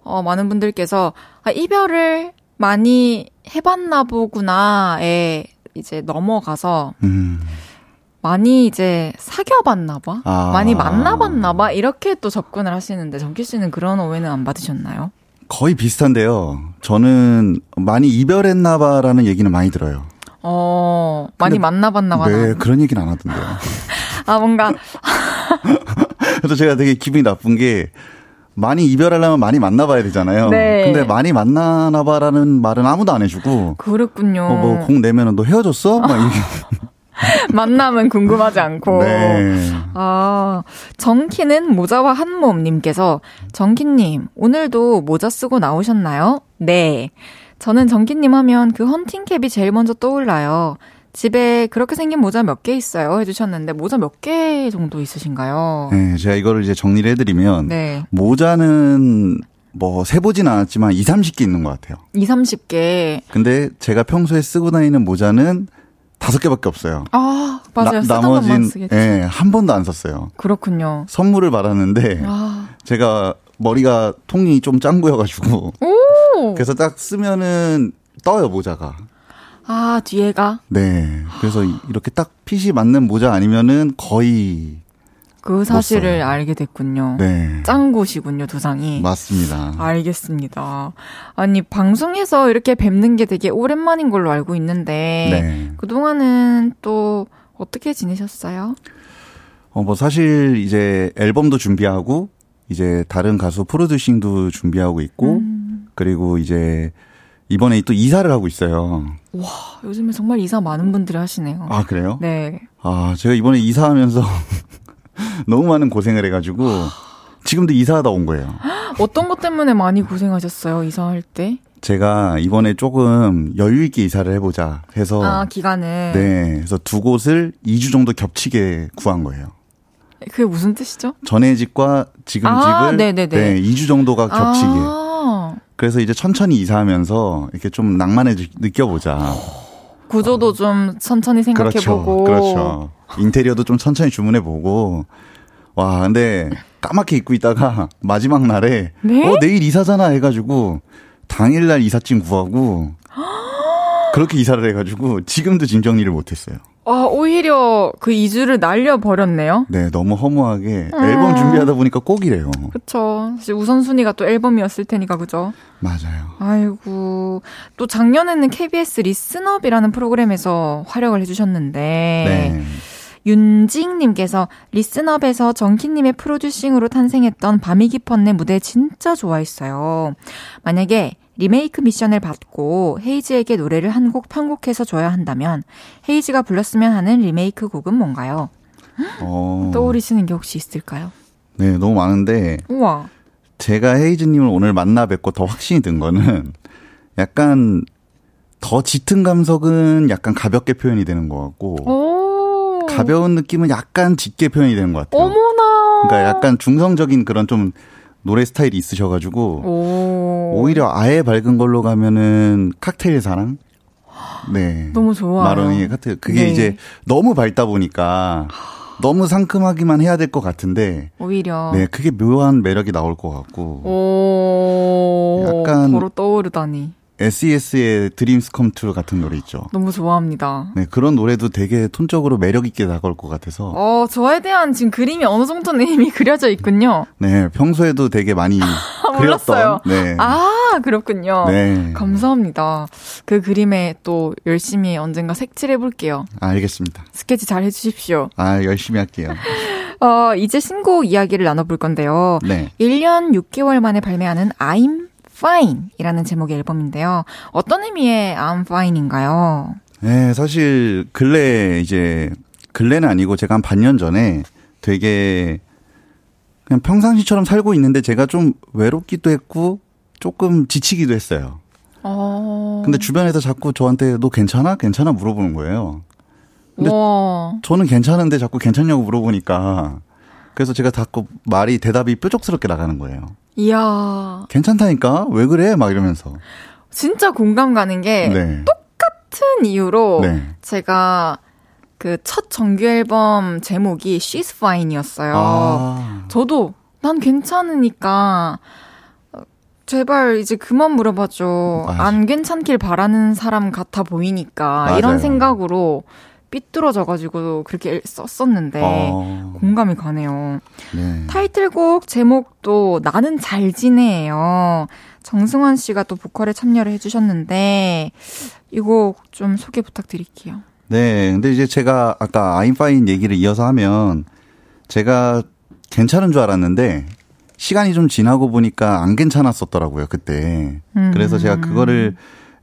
어, 많은 분들께서, 아, 이별을 많이 해봤나 보구나에 이제 넘어가서, 음. 많이 이제 사귀어봤나 봐? 아. 많이 만나봤나 봐? 이렇게 또 접근을 하시는데, 정기 씨는 그런 오해는 안 받으셨나요? 거의 비슷한데요. 저는 많이 이별했나 봐라는 얘기는 많이 들어요. 어, 많이 만나봤나 봐. 네, 그런 얘기는 안 하던데요. 아, 뭔가. 그래서 제가 되게 기분이 나쁜 게, 많이 이별하려면 많이 만나봐야 되잖아요. 네. 근데 많이 만나나봐라는 말은 아무도 안 해주고. 그렇군요. 어, 뭐공 내면은 너 헤어졌어? 막 이게. 만남은 궁금하지 않고. 네. 아, 정키는 모자와 한몸님께서 정키님, 오늘도 모자 쓰고 나오셨나요? 네. 저는 정키님 하면 그 헌팅캡이 제일 먼저 떠올라요. 집에 그렇게 생긴 모자 몇 개 있어요 해주셨는데 모자 몇 개 정도 있으신가요? 네, 제가 이거를 이제 정리를 해드리면 네. 모자는 뭐 세보진 않았지만 2, 30개 있는 것 같아요. 2, 30개. 근데 제가 평소에 쓰고 다니는 모자는 다섯 개밖에 없어요. 아, 맞아요. 나, 나머진 예, 한 번도 안 썼어요. 그렇군요. 선물을 받았는데 아. 제가 머리가 통이 좀 짱구여가지고 그래서 딱 쓰면은 떠요 모자가. 아 뒤에가. 네. 그래서 이렇게 딱 핏이 맞는 모자 아니면은 거의 그 사실을 알게 됐군요. 네. 짠 곳이군요, 두상이. 맞습니다. 알겠습니다. 아니, 방송에서 이렇게 뵙는 게 되게 오랜만인 걸로 알고 있는데, 네. 그동안은 또 어떻게 지내셨어요? 어, 뭐 사실 이제 앨범도 준비하고, 이제 다른 가수 프로듀싱도 준비하고 있고, 음. 그리고 이제 이번에 또 이사를 하고 있어요. 와, 요즘에 정말 이사 많은 분들이 하시네요. 아, 그래요? 네. 아, 제가 이번에 이사하면서 너무 많은 고생을 해가지고 지금도 이사하다 온 거예요. 어떤 것 때문에 많이 고생하셨어요? 이사할 때? 제가 이번에 조금 여유 있게 이사를 해보자 해서 아 기간을 네 그래서 두 곳을 2주 정도 겹치게 구한 거예요. 그게 무슨 뜻이죠? 전에 집과 지금 아, 집을 네네네. 네 2주 정도가 겹치게. 아. 그래서 이제 천천히 이사하면서 이렇게 좀 낭만을 느껴보자. 구조도 좀 천천히 생각해보고. 그렇죠. 그렇죠. 인테리어도 좀 천천히 주문해보고. 와, 근데 까맣게 입고 있다가 마지막 날에 네? 어 내일 이사잖아 해가지고 당일날 이삿짐 구하고 그렇게 이사를 해가지고 지금도 짐 정리를 못했어요. 아, 오히려 그 2주를 날려버렸네요? 네, 너무 허무하게. 음. 앨범 준비하다 보니까 꼭이래요. 그쵸. 사실 우선순위가 또 앨범이었을 테니까, 그죠? 맞아요. 아이고. 또 작년에는 KBS Listen Up이라는 프로그램에서 활약을 해주셨는데. 네. 윤징님께서 Listen Up에서 정키님의 프로듀싱으로 탄생했던 밤이 깊었네 무대 진짜 좋아했어요. 만약에 리메이크 미션을 받고 헤이즈에게 노래를 한 곡 편곡해서 줘야 한다면 헤이즈가 불렀으면 하는 리메이크 곡은 뭔가요? 어... 떠오르시는 게 혹시 있을까요? 네, 너무 많은데. 우와. 제가 헤이즈님을 오늘 만나 뵙고 더 확신이 든 거는 약간 더 짙은 감성은 약간 가볍게 표현이 되는 것 같고. 오. 가벼운 느낌은 약간 짙게 표현이 되는 것 같아요. 어머나. 그러니까 약간 중성적인 그런 좀 노래 스타일이 있으셔가지고 오. 오히려 아예 밝은 걸로 가면은 칵테일 사랑. 네. 너무 좋아. 마로니 칵테일. 그게 네. 이제 너무 밝다 보니까 너무 상큼하기만 해야 될 것 같은데 오히려 네 그게 묘한 매력이 나올 것 같고. 오. 약간 바로 떠오르다니. SES의 Dreams Come True 같은 노래 있죠. 너무 좋아합니다. 네, 그런 노래도 되게 톤적으로 매력 있게 다가올 것 같아서. 어, 저에 대한 지금 그림이 어느 정도는 이미 그려져 있군요. 네, 평소에도 되게 많이 그렸어요. 네. 아, 그렇군요. 네. 감사합니다. 그 그림에 또 열심히 언젠가 색칠해 볼게요. 아, 알겠습니다. 스케치 잘 해주십시오. 아, 열심히 할게요. 어, 이제 신곡 이야기를 나눠볼 건데요. 네. 1년 6개월 만에 발매하는 I'm Fine이라는 제목의 앨범인데요. 어떤 의미의 I'm Fine인가요? 네, 사실 근래 이제 근래는 아니고 제가 한 반년 전에 되게 그냥 평상시처럼 살고 있는데 제가 좀 외롭기도 했고 조금 지치기도 했어요. 어. 근데 주변에서 자꾸 저한테 너 괜찮아? 괜찮아? 물어보는 거예요. 근데 와. 저는 괜찮은데 자꾸 괜찮냐고 물어보니까 그래서 제가 자꾸 말이 대답이 뾰족스럽게 나가는 거예요. 이야. 괜찮다니까? 왜 그래? 막 이러면서. 진짜 공감 가는 게 네. 똑같은 이유로 네. 제가 그 첫 정규 앨범 제목이 She's Fine이었어요. 아. 저도 난 괜찮으니까 제발 이제 그만 물어봐줘. 맞아. 안 괜찮길 바라는 사람 같아 보이니까 맞아요. 이런 생각으로 삐뚤어져가지고 그렇게 썼었는데 어. 공감이 가네요. 네. 타이틀곡 제목도 나는 잘 지내요. 정승환 씨가 또 보컬에 참여를 해주셨는데 이곡좀 소개 부탁드릴게요. 네, 근데 이제 제가 아까 아임파인 얘기를 이어서 하면 제가 괜찮은 줄 알았는데 시간이 좀 지나고 보니까 안 괜찮았었더라고요 그때. 음. 그래서 제가 그거를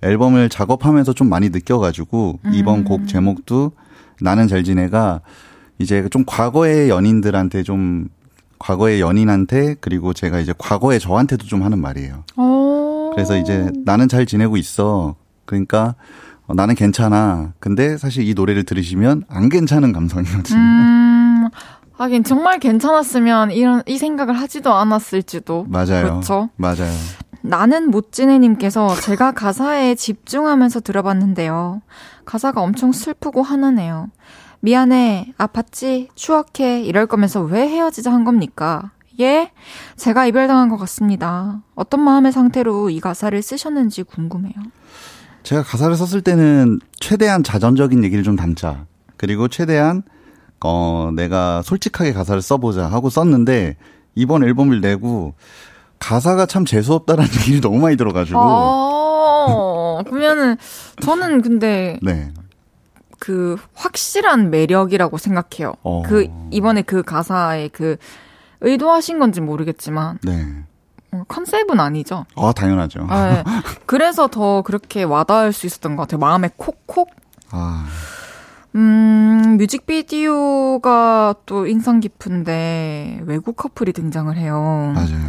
앨범을 작업하면서 좀 많이 느껴가지고 음. 이번 곡 제목도 나는 잘 지내가 이제 좀 과거의 연인들한테 좀 과거의 연인한테 그리고 제가 이제 과거의 저한테도 좀 하는 말이에요. 오. 그래서 이제 나는 잘 지내고 있어. 그러니까 어, 나는 괜찮아. 근데 사실 이 노래를 들으시면 안 괜찮은 감성이거든요. 음. 하긴 정말 괜찮았으면 이런 이 생각을 하지도 않았을지도. 맞아요. 그렇죠. 맞아요. 나는 못 지내님께서 제가 가사에 집중하면서 들어봤는데요. 가사가 엄청 슬프고 화나네요. 미안해, 아팠지, 추억해, 이럴 거면서 왜 헤어지자 한 겁니까? 예? 제가 이별당한 것 같습니다. 어떤 마음의 상태로 이 가사를 쓰셨는지 궁금해요. 제가 가사를 썼을 때는 최대한 자전적인 얘기를 좀 담자. 그리고 최대한, 어, 내가 솔직하게 가사를 써보자 하고 썼는데, 이번 앨범을 내고, 가사가 참 재수없다라는 얘기를 너무 많이 들어가지고. 아, 그러면은 저는 근데 네. 그 확실한 매력이라고 생각해요. 어. 그 이번에 그 가사에 그 의도하신 건지 모르겠지만 네. 어, 컨셉은 아니죠. 아 당연하죠. 네. 그래서 더 그렇게 와닿을 수 있었던 것 같아요. 마음에 콕콕. 아. 음, 뮤직비디오가 또 인상 깊은데 외국 커플이 등장을 해요. 맞아요.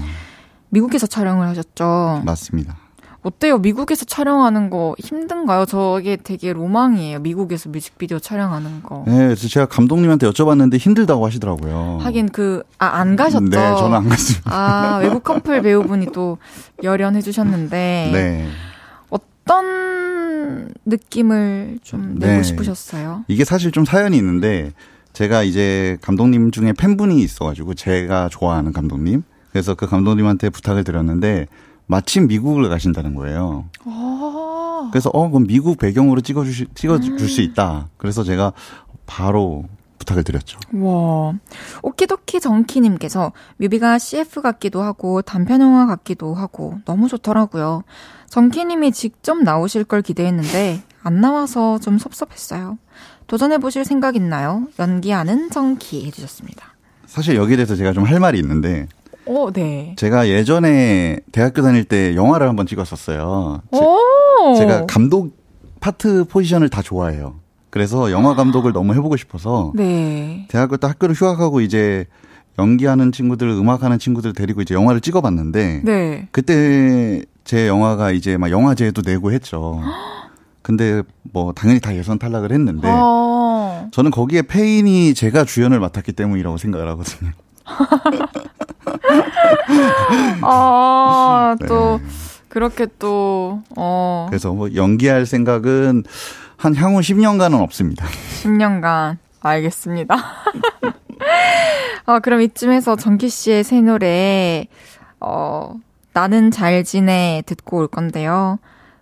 미국에서 촬영을 하셨죠? 맞습니다. 어때요? 미국에서 촬영하는 거 힘든가요? 저게 되게 로망이에요. 미국에서 뮤직비디오 촬영하는 거. 네, 그래서 제가 감독님한테 여쭤봤는데 힘들다고 하시더라고요. 하긴 그, 아, 안 가셨죠? 네, 저는 안 갔습니다. 아, 외국 커플 배우분이 또 열연해 주셨는데. 네. 어떤 느낌을 좀 내고 네. 싶으셨어요? 이게 사실 좀 사연이 있는데, 제가 이제 감독님 중에 팬분이 있어가지고, 제가 좋아하는 감독님. 그래서 그 감독님한테 부탁을 드렸는데 마침 미국을 가신다는 거예요. 아~ 그래서 어 그럼 미국 배경으로 찍어주시 찍어줄 음. 수 있다. 그래서 제가 바로 부탁을 드렸죠. 와. 오키도키 정키님께서 뮤비가 CF 같기도 하고 단편영화 같기도 하고 너무 좋더라고요. 정키님이 직접 나오실 걸 기대했는데 안 나와서 좀 섭섭했어요. 도전해보실 생각 있나요? 연기하는 정키 해주셨습니다. 사실 여기에 대해서 제가 좀 할 말이 있는데 오, 어, 네. 제가 예전에 대학교 다닐 때 영화를 한번 찍었었어요. 제, 가 감독 파트 포지션을 다 좋아해요. 그래서 영화 감독을 너무 해보고 싶어서 네. 대학교 때 학교를 휴학하고 이제 연기하는 친구들, 음악하는 친구들 데리고 이제 영화를 찍어봤는데 네. 그때 제 영화가 이제 막 영화제에도 내고 했죠. 근데 뭐 당연히 다 예선 탈락을 했는데 어. 저는 거기에 페인이 제가 주연을 맡았기 때문이라고 생각을 하거든요. 아, 또, 네. 그렇게 또, 어. 그래서 뭐 연기할 생각은 한 향후 10년간은 없습니다. 10년간. 알겠습니다. 어, 그럼 이쯤에서 정기 씨의 새 노래, 어, 나는 잘 지내 듣고 올 건데요.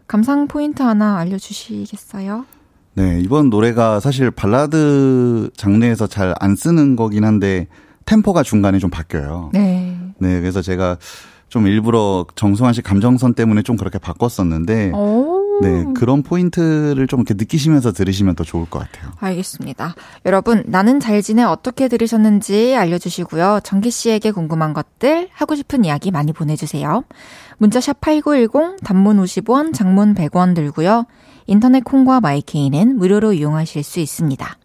감상 포인트 하나 알려주시겠어요? 네, 이번 노래가 사실 발라드 장르에서 잘 안 쓰는 거긴 한데, 템포가 중간에 좀 바뀌어요. 네. 네, 그래서 제가 좀 일부러 정승환 씨 감정선 때문에 좀 그렇게 바꿨었는데 네, 그런 포인트를 좀 이렇게 느끼시면서 들으시면 더 좋을 것 같아요. 알겠습니다. 여러분, 나는 잘 지내 어떻게 들으셨는지 알려주시고요. 정기 씨에게 궁금한 것들, 하고 싶은 이야기 많이 보내주세요. 문자샵 8910, 단문 50원, 장문 100원 들고요. 인터넷 콩과 마이케이는 무료로 이용하실 수 있습니다.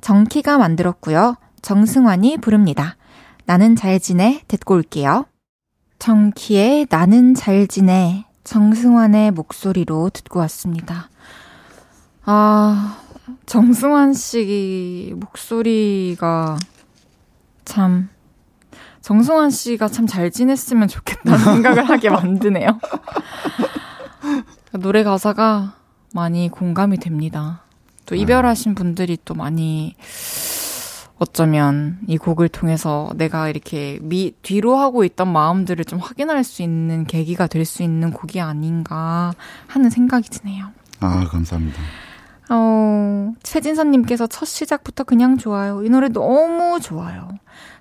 정키가 만들었고요. 정승환이 부릅니다. 나는 잘 지내 듣고 올게요. 정키의 나는 잘 지내 정승환의 목소리로 듣고 왔습니다. 아, 정승환 씨 목소리가 참 정승환 씨가 참 잘 지냈으면 좋겠다는 생각을 하게 만드네요. 노래 가사가 많이 공감이 됩니다. 또 이별하신 분들이 또 많이 어쩌면 이 곡을 통해서 내가 이렇게 미, 뒤로 하고 있던 마음들을 좀 확인할 수 있는 계기가 될 수 있는 곡이 아닌가 하는 생각이 드네요. 아, 감사합니다. 어, 최진선님께서 첫 시작부터 그냥 좋아요. 이 노래 너무 좋아요.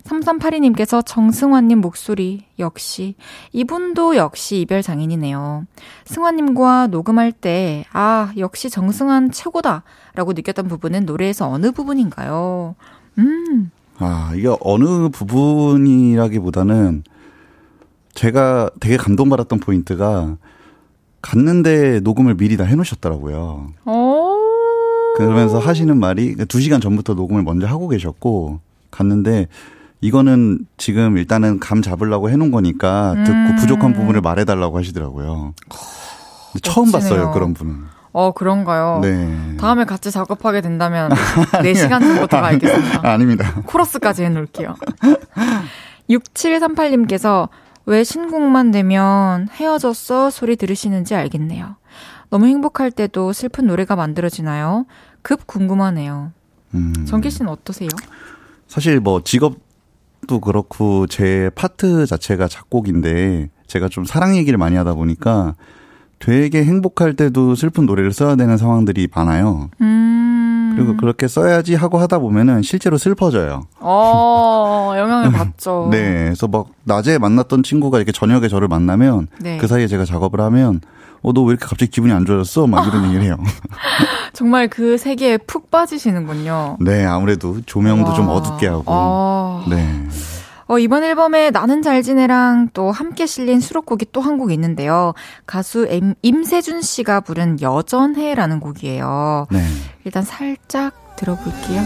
3382님께서 정승환님 목소리, 역시. 이분도 역시 이별 장인이네요. 승환님과 녹음할 때, 아, 역시 정승환 최고다. 라고 느꼈던 부분은 노래에서 어느 부분인가요? 음. 아, 이게 어느 부분이라기보다는 제가 되게 감동받았던 포인트가 갔는데 녹음을 미리 다 해놓으셨더라고요. 오. 그러면서 하시는 말이 두 시간 전부터 녹음을 먼저 하고 계셨고 갔는데 이거는 지금 일단은 감 잡으려고 해놓은 거니까 듣고 음. 부족한 부분을 말해달라고 하시더라고요. 처음 멋지네요. 봤어요 그런 분은. 어, 그런가요? 네. 다음에 같이 작업하게 된다면 4시간 전부터 가야겠습니다. 아닙니다. 코러스까지 해놓을게요. 6738님께서 왜 신곡만 되면 헤어졌어 소리 들으시는지 알겠네요. 너무 행복할 때도 슬픈 노래가 만들어지나요? 급 궁금하네요. 음. 정기 씨는 어떠세요? 사실 뭐 직업도 그렇고 제 파트 자체가 작곡인데 제가 좀 사랑 얘기를 많이 하다 보니까 되게 행복할 때도 슬픈 노래를 써야 되는 상황들이 많아요. 음. 그리고 그렇게 써야지 하고 하다 보면은 실제로 슬퍼져요. 어, 영향을 받죠. 네. 그래서 막 낮에 만났던 친구가 이렇게 저녁에 저를 만나면 네. 그 사이에 제가 작업을 하면 어, 너 왜 이렇게 갑자기 기분이 안 좋아졌어? 막 이런 얘기를 해요. 정말 그 세계에 푹 빠지시는군요. 네. 아무래도 조명도 좀 와. 어둡게 하고. 아. 네. 어, 이번 앨범에 나는 잘 지내랑 또 함께 실린 수록곡이 또 한 곡 있는데요. 가수 임, 임세준 씨가 부른 여전해라는 곡이에요. 네. 일단 살짝 들어볼게요.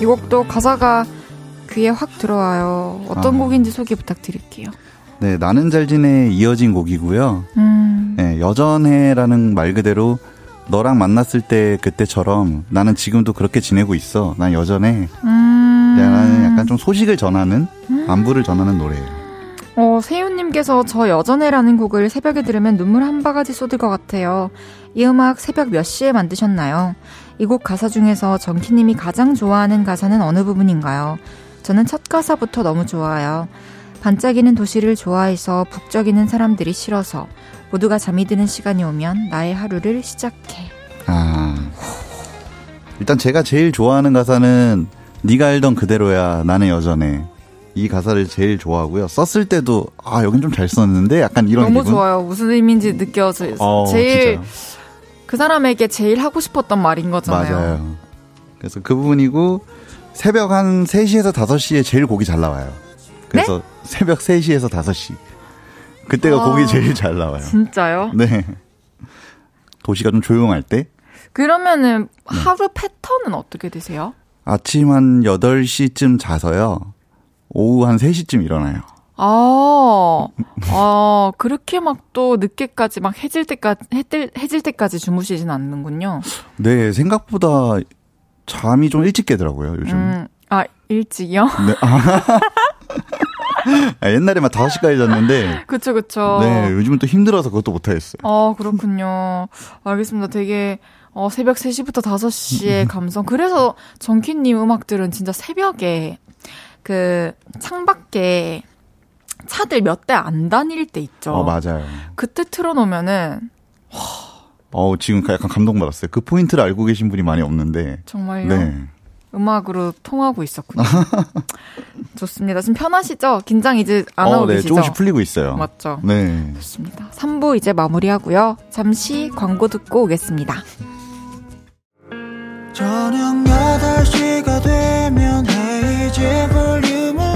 이 곡도 가사가 귀에 확 들어와요. 어떤 아. 곡인지 소개 부탁드릴게요. 네. 나는 잘 지내 이어진 곡이고요. 음, 네, 여전해라는 말 그대로 너랑 만났을 때 그때처럼 나는 지금도 그렇게 지내고 있어. 난 여전해. 음. 나는 약간 좀 소식을 전하는 안부를 전하는 노래예요. 어, 세윤님께서 저 여전해라는 곡을 새벽에 들으면 눈물 한 바가지 쏟을 것 같아요. 이 음악 새벽 몇 시에 만드셨나요? 이 곡 가사 중에서 정키님이 가장 좋아하는 가사는 어느 부분인가요? 저는 첫 가사부터 너무 좋아요. 반짝이는 도시를 좋아해서 북적이는 사람들이 싫어서 모두가 잠이 드는 시간이 오면 나의 하루를 시작해. 아. 일단 제가 제일 좋아하는 가사는 네가 알던 그대로야 나는 여전해. 이 가사를 제일 좋아하고요. 썼을 때도 아 여긴 좀 잘 썼는데 약간 이런 너무 기분. 좋아요. 무슨 의미인지 느껴져요. 어, 제일 진짜요. 그 사람에게 제일 하고 싶었던 말인 거잖아요. 맞아요. 그래서 그 부분이고 새벽 한 3시에서 5시에 제일 곡이 잘 나와요. 그래서 새벽 3시에서 5시. 그때가 네? 와. 곡이 제일 잘 나와요. 진짜요? 네. 도시가 좀 조용할 때 그러면은 네. 하루 패턴은 어떻게 되세요? 아침 한 8시쯤 자서요. 오후 한 3시쯤 일어나요. 아, 아, 그렇게 막 또 늦게까지 막 해질 때까지, 해질, 해질 때까지 주무시진 않는군요. 네, 생각보다 잠이 좀 일찍 깨더라고요, 요즘. 음, 아, 일찍이요? 네. 아. 아, 옛날에 막 5시까지 잤는데 그쵸, 그쵸. 네, 요즘은 또 힘들어서 그것도 못 하겠어요. 아, 그렇군요. 알겠습니다. 되게, 어, 새벽 3시부터 5시에 감성. 그래서 정키님 음악들은 진짜 새벽에 그 창밖에 차들 몇 대 안 다닐 때 있죠. 어, 맞아요. 그때 틀어놓으면은 어, 지금 약간 감동받았어요. 그 포인트를 알고 계신 분이 많이 없는데. 정말요. 네. 음악으로 통하고 있었군요. 좋습니다. 지금 편하시죠? 긴장 이제 안 하고 어, 네, 계시죠? 조금씩 풀리고 있어요. 맞죠? 네. 좋습니다. 3부 이제 마무리하고요. 잠시 광고 듣고 오겠습니다. 저녁 8시가 되면 헤이즈 볼륨을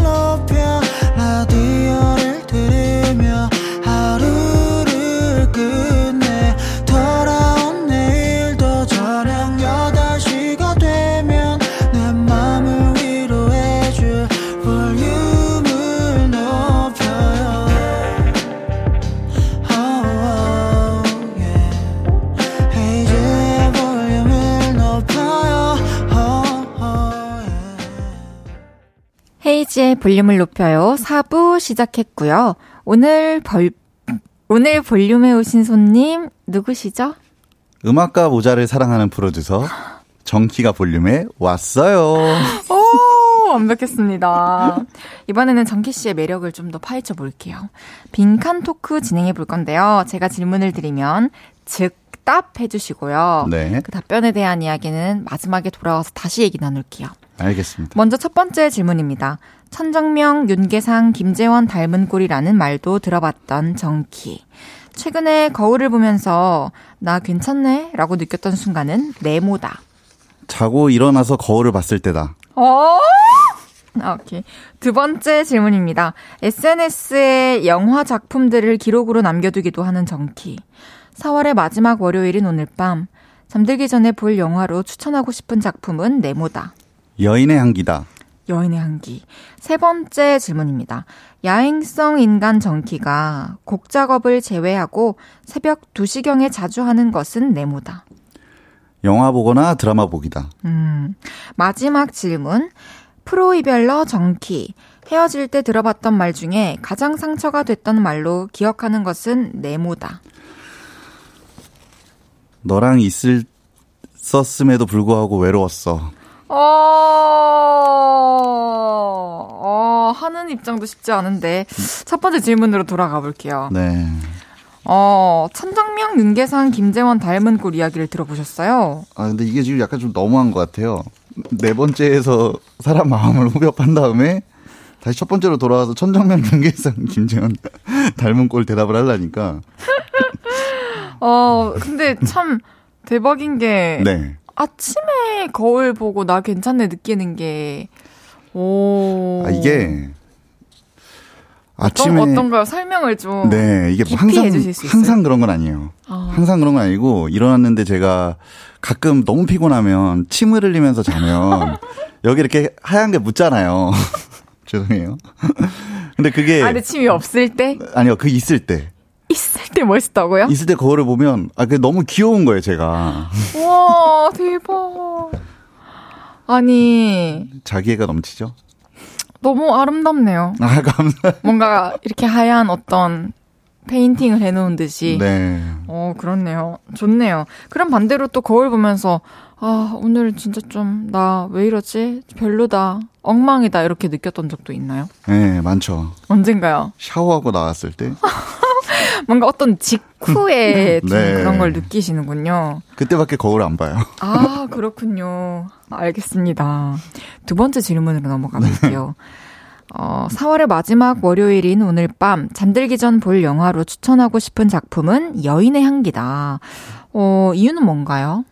볼륨을 높여요. 4부 시작했고요. 오늘 벌, 오늘 볼륨에 오신 손님 누구시죠? 음악과 모자를 사랑하는 프로듀서 정키가 볼륨에 왔어요. 오, 완벽했습니다. 이번에는 정키 씨의 매력을 좀 더 파헤쳐 볼게요. 빈칸 토크 진행해 볼 건데요. 제가 질문을 드리면 즉 답해 주시고요. 네. 그 답변에 대한 이야기는 마지막에 돌아와서 다시 얘기 나눌게요. 알겠습니다. 먼저 첫 번째 질문입니다. 천정명, 윤계상, 김재원 닮은 꼴이라는 말도 들어봤던 정키. 최근에 거울을 보면서 나 괜찮네? 라고 느꼈던 순간은 네모다. 자고 일어나서 거울을 봤을 때다. 어? 아, 오케이. 두 번째 질문입니다. SNS에 영화 작품들을 기록으로 남겨두기도 하는 정키. 4월의 마지막 월요일인 오늘 밤. 잠들기 전에 볼 영화로 추천하고 싶은 작품은 네모다. 여인의 향기다. 여인의 향기. 세 번째 질문입니다. 야행성 인간 정키가 곡 작업을 제외하고 새벽 2시경에 자주 하는 것은 네모다. 영화 보거나 드라마 보기다. 음, 마지막 질문. 프로 이별러 정키. 헤어질 때 들어봤던 말 중에 가장 상처가 됐던 말로 기억하는 것은 네모다. 너랑 있을 썼음에도 불구하고 외로웠어. 어, 어, 하는 입장도 쉽지 않은데. 첫 번째 질문으로 돌아가 볼게요. 네. 어, 천정명, 윤계상, 김재원 닮은 꼴 이야기를 들어보셨어요? 아 근데 이게 지금 약간 좀 너무한 것 같아요. 네 번째에서 사람 마음을 후벼판 다음에 다시 첫 번째로 돌아와서 천정면 중계상 김재현 닮은 꼴 대답을 하려니까 어, 근데 참 대박인 게 네. 아침에 거울 보고 나 괜찮네 느끼는 게 오. 아 이게 어떤, 아침에 어떤가요? 설명을 좀 네 이게 뭐 항상? 항상 그런 건 아니에요. 아. 항상 그런 건 아니고 일어났는데 제가 가끔 너무 피곤하면 침을 흘리면서 자면 여기 이렇게 하얀 게 묻잖아요. 죄송해요. 근데 그게 아래 침이 없을 때 아니요 그 있을 때 있을 때 멋있다고요? 있을 때 거울을 보면 아 그게 너무 귀여운 거예요 제가 와 대박. 아니 자기애가 넘치죠. 너무 아름답네요. 아 감사. 뭔가 이렇게 하얀 어떤 페인팅을 해놓은 듯이. 네. 어, 그렇네요. 좋네요. 그럼 반대로 또 거울 보면서, 아, 오늘 진짜 좀, 나 왜 이러지? 별로다. 엉망이다. 이렇게 느꼈던 적도 있나요? 네 많죠. 언젠가요? 샤워하고 나왔을 때 뭔가 어떤 직후에 좀 네. 그런 걸 느끼시는군요. 그때밖에 거울 안 봐요. 아, 그렇군요. 알겠습니다. 두 번째 질문으로 넘어가 볼게요. 어, 4월의 마지막 월요일인 오늘 밤, 잠들기 전 볼 영화로 추천하고 싶은 작품은 여인의 향기다. 어, 이유는 뭔가요?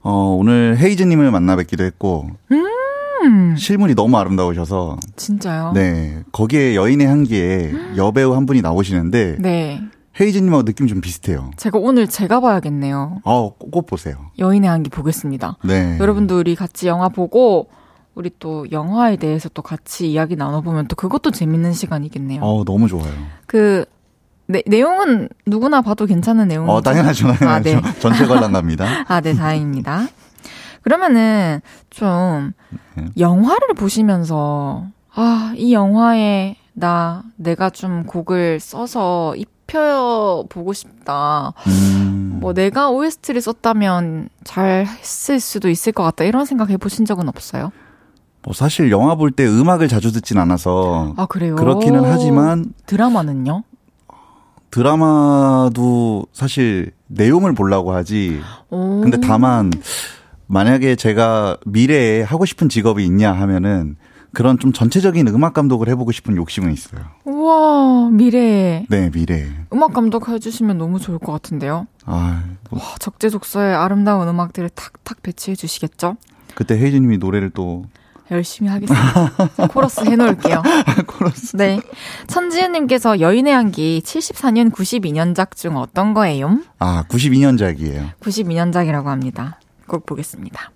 어 오늘 헤이즈님을 만나 뵙기도 했고 음, 실물이 너무 아름다우셔서 진짜요? 네 거기에 여인의 향기에 여배우 한 분이 나오시는데 네. 헤이즈님하고 느낌 좀 비슷해요. 제가 오늘 제가 봐야겠네요. 어 꼭 꼭 보세요. 여인의 향기 보겠습니다. 네. 여러분도 우리 같이 영화 보고, 우리 또 영화에 대해서 또 같이 이야기 나눠보면 또 그것도 재밌는 시간이겠네요. 어 너무 좋아요. 그, 내, 내용은 누구나 봐도 괜찮은 내용이죠. 어 당연하죠, 당연하죠. 아, 네. 전체 관람 갑니다. 아, 네, 다행입니다. 그러면은 좀 네. 영화를 보시면서 아, 이 영화에 나 내가 좀 곡을 써서 입혀 보고 싶다. 음, 뭐 내가 OST를 썼다면 잘 했을 수도 있을 것 같다. 이런 생각 해보신 적은 없어요? 뭐 사실 영화 볼 때 음악을 자주 듣진 않아서 아, 그래요? 그렇기는 하지만 드라마는요? 드라마도 사실 내용을 보려고 하지. 오. 근데 다만 만약에 제가 미래에 하고 싶은 직업이 있냐 하면은 그런 좀 전체적인 음악 감독을 해보고 싶은 욕심은 있어요. 우와, 미래에 네, 미래. 음악 감독 해주시면 너무 좋을 것 같은데요? 아, 뭐 와, 적재적소에 아름다운 음악들을 탁탁 배치해 주시겠죠? 그때 헤이즈님이 노래를 또 열심히 하겠습니다. 코러스 해놓을게요. 코러스. 네. 천지은님께서 여인의 향기 74년 92년작 중 어떤 거예요? 아, 92년작이에요. 92년작이라고 합니다. 꼭 보겠습니다.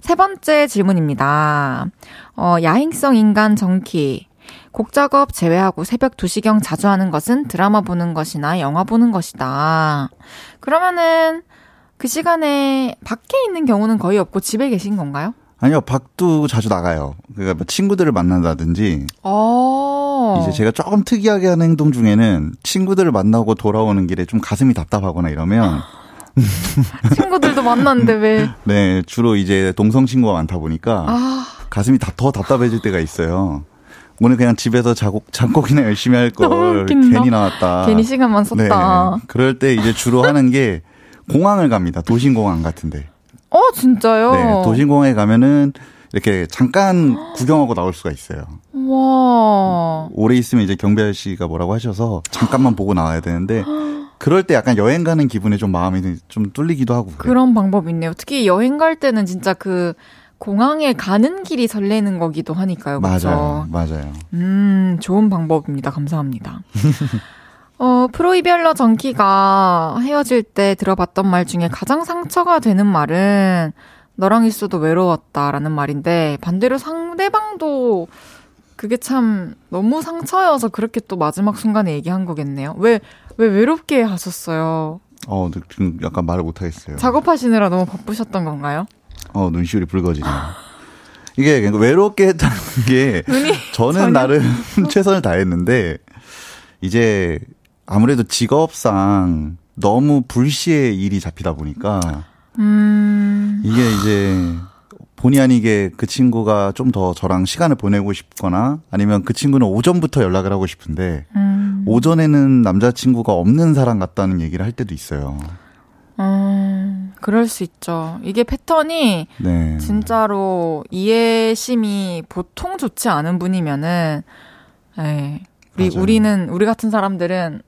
세 번째 질문입니다. 어, 야행성 인간 정키. 곡 작업 제외하고 새벽 2시경 자주 하는 것은 드라마 보는 것이나 영화 보는 것이다. 그러면은 그 시간에 밖에 있는 경우는 거의 없고 집에 계신 건가요? 아니요, 밖도 자주 나가요. 그러니까 뭐 친구들을 만난다든지. 어. 이제 제가 조금 특이하게 하는 행동 중에는 친구들을 만나고 돌아오는 길에 좀 가슴이 답답하거나 이러면 친구들도 만났는데 왜? 네 주로 이제 동성 친구가 많다 보니까 아, 가슴이 다, 더 답답해질 때가 있어요. 오늘 그냥 집에서 작곡, 작곡이나 열심히 할 걸. 괜히 나왔다. 괜히 시간만 썼다. 네. 그럴 때 이제 주로 하는 게 공항을 갑니다. 도심공항 같은데. 어, 진짜요? 네, 도심공항에 가면은 이렇게 잠깐 구경하고 나올 수가 있어요. 와. 오래 있으면 이제 경비 아저씨가 뭐라고 하셔서 잠깐만 보고 나와야 되는데 그럴 때 약간 여행 가는 기분에 좀 마음이 좀 뚫리기도 하고. 그래요. 그런 방법이 있네요. 특히 여행 갈 때는 진짜 그 공항에 가는 길이 설레는 거기도 하니까요. 그렇죠? 맞아요. 맞아요. 음, 좋은 방법입니다. 감사합니다. 어, 프로이별러 정키가 헤어질 때 들어봤던 말 중에 가장 상처가 되는 말은 너랑 있어도 외로웠다라는 말인데 반대로 상대방도 그게 참 너무 상처여서 그렇게 또 마지막 순간에 얘기한 거겠네요. 왜, 왜 외롭게 하셨어요? 어, 네, 지금 약간 말을 못 하겠어요. 작업하시느라 너무 바쁘셨던 건가요? 어, 눈시울이 붉어지네요. 이게 그러니까 외롭게 했다는 게 저는 전혀- 나름 최선을 다했는데 이제 아무래도 직업상 너무 불시에 일이 잡히다 보니까 음, 이게 이제 본의 아니게 그 친구가 좀 더 저랑 시간을 보내고 싶거나 아니면 그 친구는 오전부터 연락을 하고 싶은데 음, 오전에는 남자친구가 없는 사람 같다는 얘기를 할 때도 있어요. 음, 그럴 수 있죠. 이게 패턴이 네. 진짜로 이해심이 보통 좋지 않은 분이면은, 에 우리, 맞아요. 우리는, 우리 같은 사람들은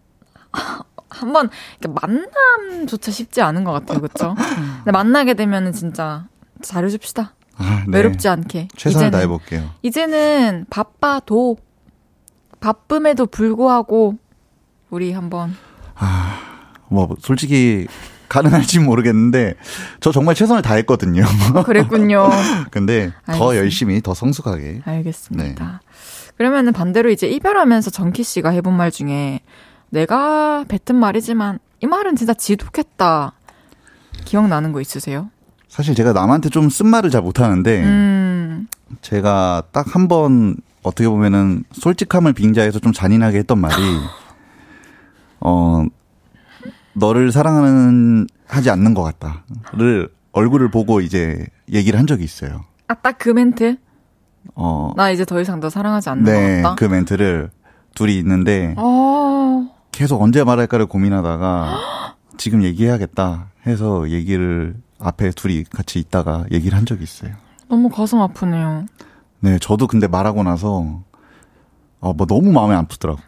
한번 만남조차 쉽지 않은 것 같아요. 그쵸? 근데 만나게 되면은 진짜 잘해줍시다. 아, 네. 외롭지 않게. 최선을 이제는, 다해볼게요. 이제는 바빠도, 바쁨에도 불구하고, 우리 한번. 뭐 솔직히 가능할지 모르겠는데 저 정말 최선을 다했거든요. 그랬군요. 근데 더 알겠습니다. 열심히 더 성숙하게 알겠습니다. 그러면은 반대로 이제 이별하면서 정키 씨가 해본 말 중에 내가 뱉은 말이지만 이 말은 진짜 지독했다. 기억나는 거 있으세요? 사실 제가 남한테 좀 쓴말을 잘 못하는데 음, 제가 딱 한 번 어떻게 보면은 솔직함을 빙자해서 좀 잔인하게 했던 말이 어 너를 사랑하는 하지 않는 것 같다를 얼굴을 보고 이제 얘기를 한 적이 있어요. 아, 딱 그 멘트? 어, 나 이제 더 이상 너 사랑하지 않는 네, 것 같다? 그 멘트를 둘이 있는데 어, 계속 언제 말할까를 고민하다가 지금 얘기해야겠다 해서 얘기를 앞에 둘이 같이 있다가 얘기를 한 적이 있어요. 너무 가슴 아프네요. 네, 저도 근데 말하고 나서 어, 뭐 너무 마음에 안 푸더라고요.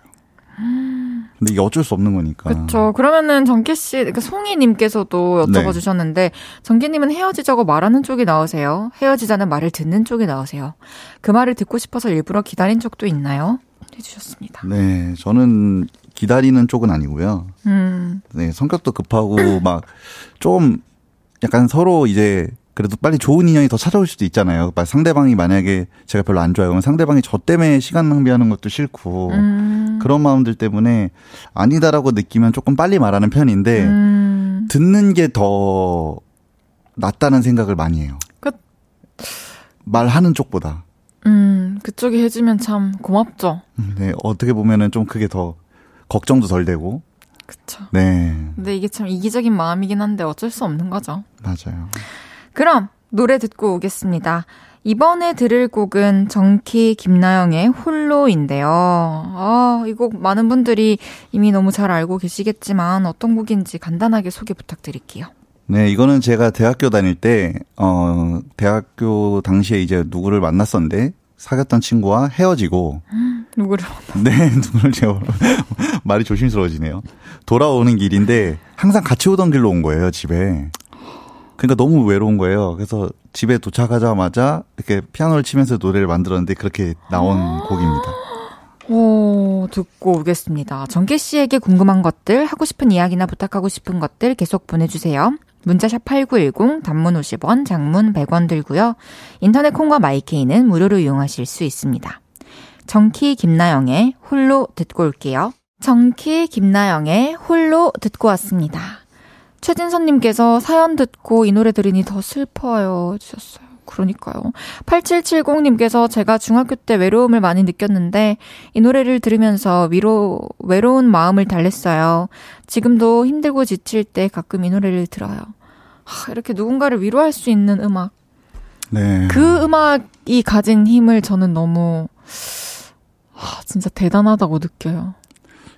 근데 이게 어쩔 수 없는 거니까. 그쵸. 그러면은 정키 씨, 그러니까 송이님께서도 여쭤봐 네. 주셨는데, 정키님은 헤어지자고 말하는 쪽이 나으세요? 헤어지자는 말을 듣는 쪽이 나으세요? 그 말을 듣고 싶어서 일부러 기다린 적도 있나요? 해주셨습니다. 네, 저는 기다리는 쪽은 아니고요. 음, 네, 성격도 급하고 막 좀 약간 서로 이제 그래도 빨리 좋은 인연이 더 찾아올 수도 있잖아요. 막 상대방이 만약에 제가 별로 안 좋아요. 그러면 상대방이 저 때문에 시간 낭비하는 것도 싫고 음, 그런 마음들 때문에 아니다라고 느끼면 조금 빨리 말하는 편인데 음, 듣는 게 더 낫다는 생각을 많이 해요. 그- 말하는 쪽보다. 음, 그쪽이 해주면 참 고맙죠. 네, 어떻게 보면은 좀 그게 더 걱정도 덜 되고. 그쵸. 네, 근데 이게 참 이기적인 마음이긴 한데 어쩔 수 없는 거죠. 맞아요. 그럼 노래 듣고 오겠습니다. 이번에 들을 곡은 정키 김나영의 홀로인데요. 아, 이 곡 많은 분들이 이미 너무 잘 알고 계시겠지만 어떤 곡인지 간단하게 소개 부탁드릴게요. 네, 이거는 제가 대학교 다닐 때, 어, 대학교 당시에 이제 누구를 만났었는데, 사귀었던 친구와 헤어지고, 누구를 네, 누구를 제가, 말이 조심스러워지네요. 돌아오는 길인데, 항상 같이 오던 길로 온 거예요, 집에. 그러니까 너무 외로운 거예요. 그래서 집에 도착하자마자 이렇게 피아노를 치면서 노래를 만들었는데, 그렇게 나온 곡입니다. 오, 듣고 오겠습니다. 정기 씨에게 궁금한 것들, 하고 싶은 이야기나 부탁하고 싶은 것들 계속 보내주세요. 문자샵 8910, 단문 50원, 장문 100원 들고요. 인터넷 콩과 마이케이는 무료로 이용하실 수 있습니다. 정키 김나영의 홀로 듣고 올게요. 정키 김나영의 홀로 듣고 왔습니다. 최진선님께서 사연 듣고 이 노래 들으니 더 슬퍼요. 해주셨어요. 그러니까요. 8770님께서 제가 중학교 때 외로움을 많이 느꼈는데 이 노래를 들으면서 위로, 외로운 마음을 달랬어요. 지금도 힘들고 지칠 때 가끔 이 노래를 들어요. 하, 이렇게 누군가를 위로할 수 있는 음악. 네. 그 음악이 가진 힘을 저는 너무, 하, 진짜 대단하다고 느껴요.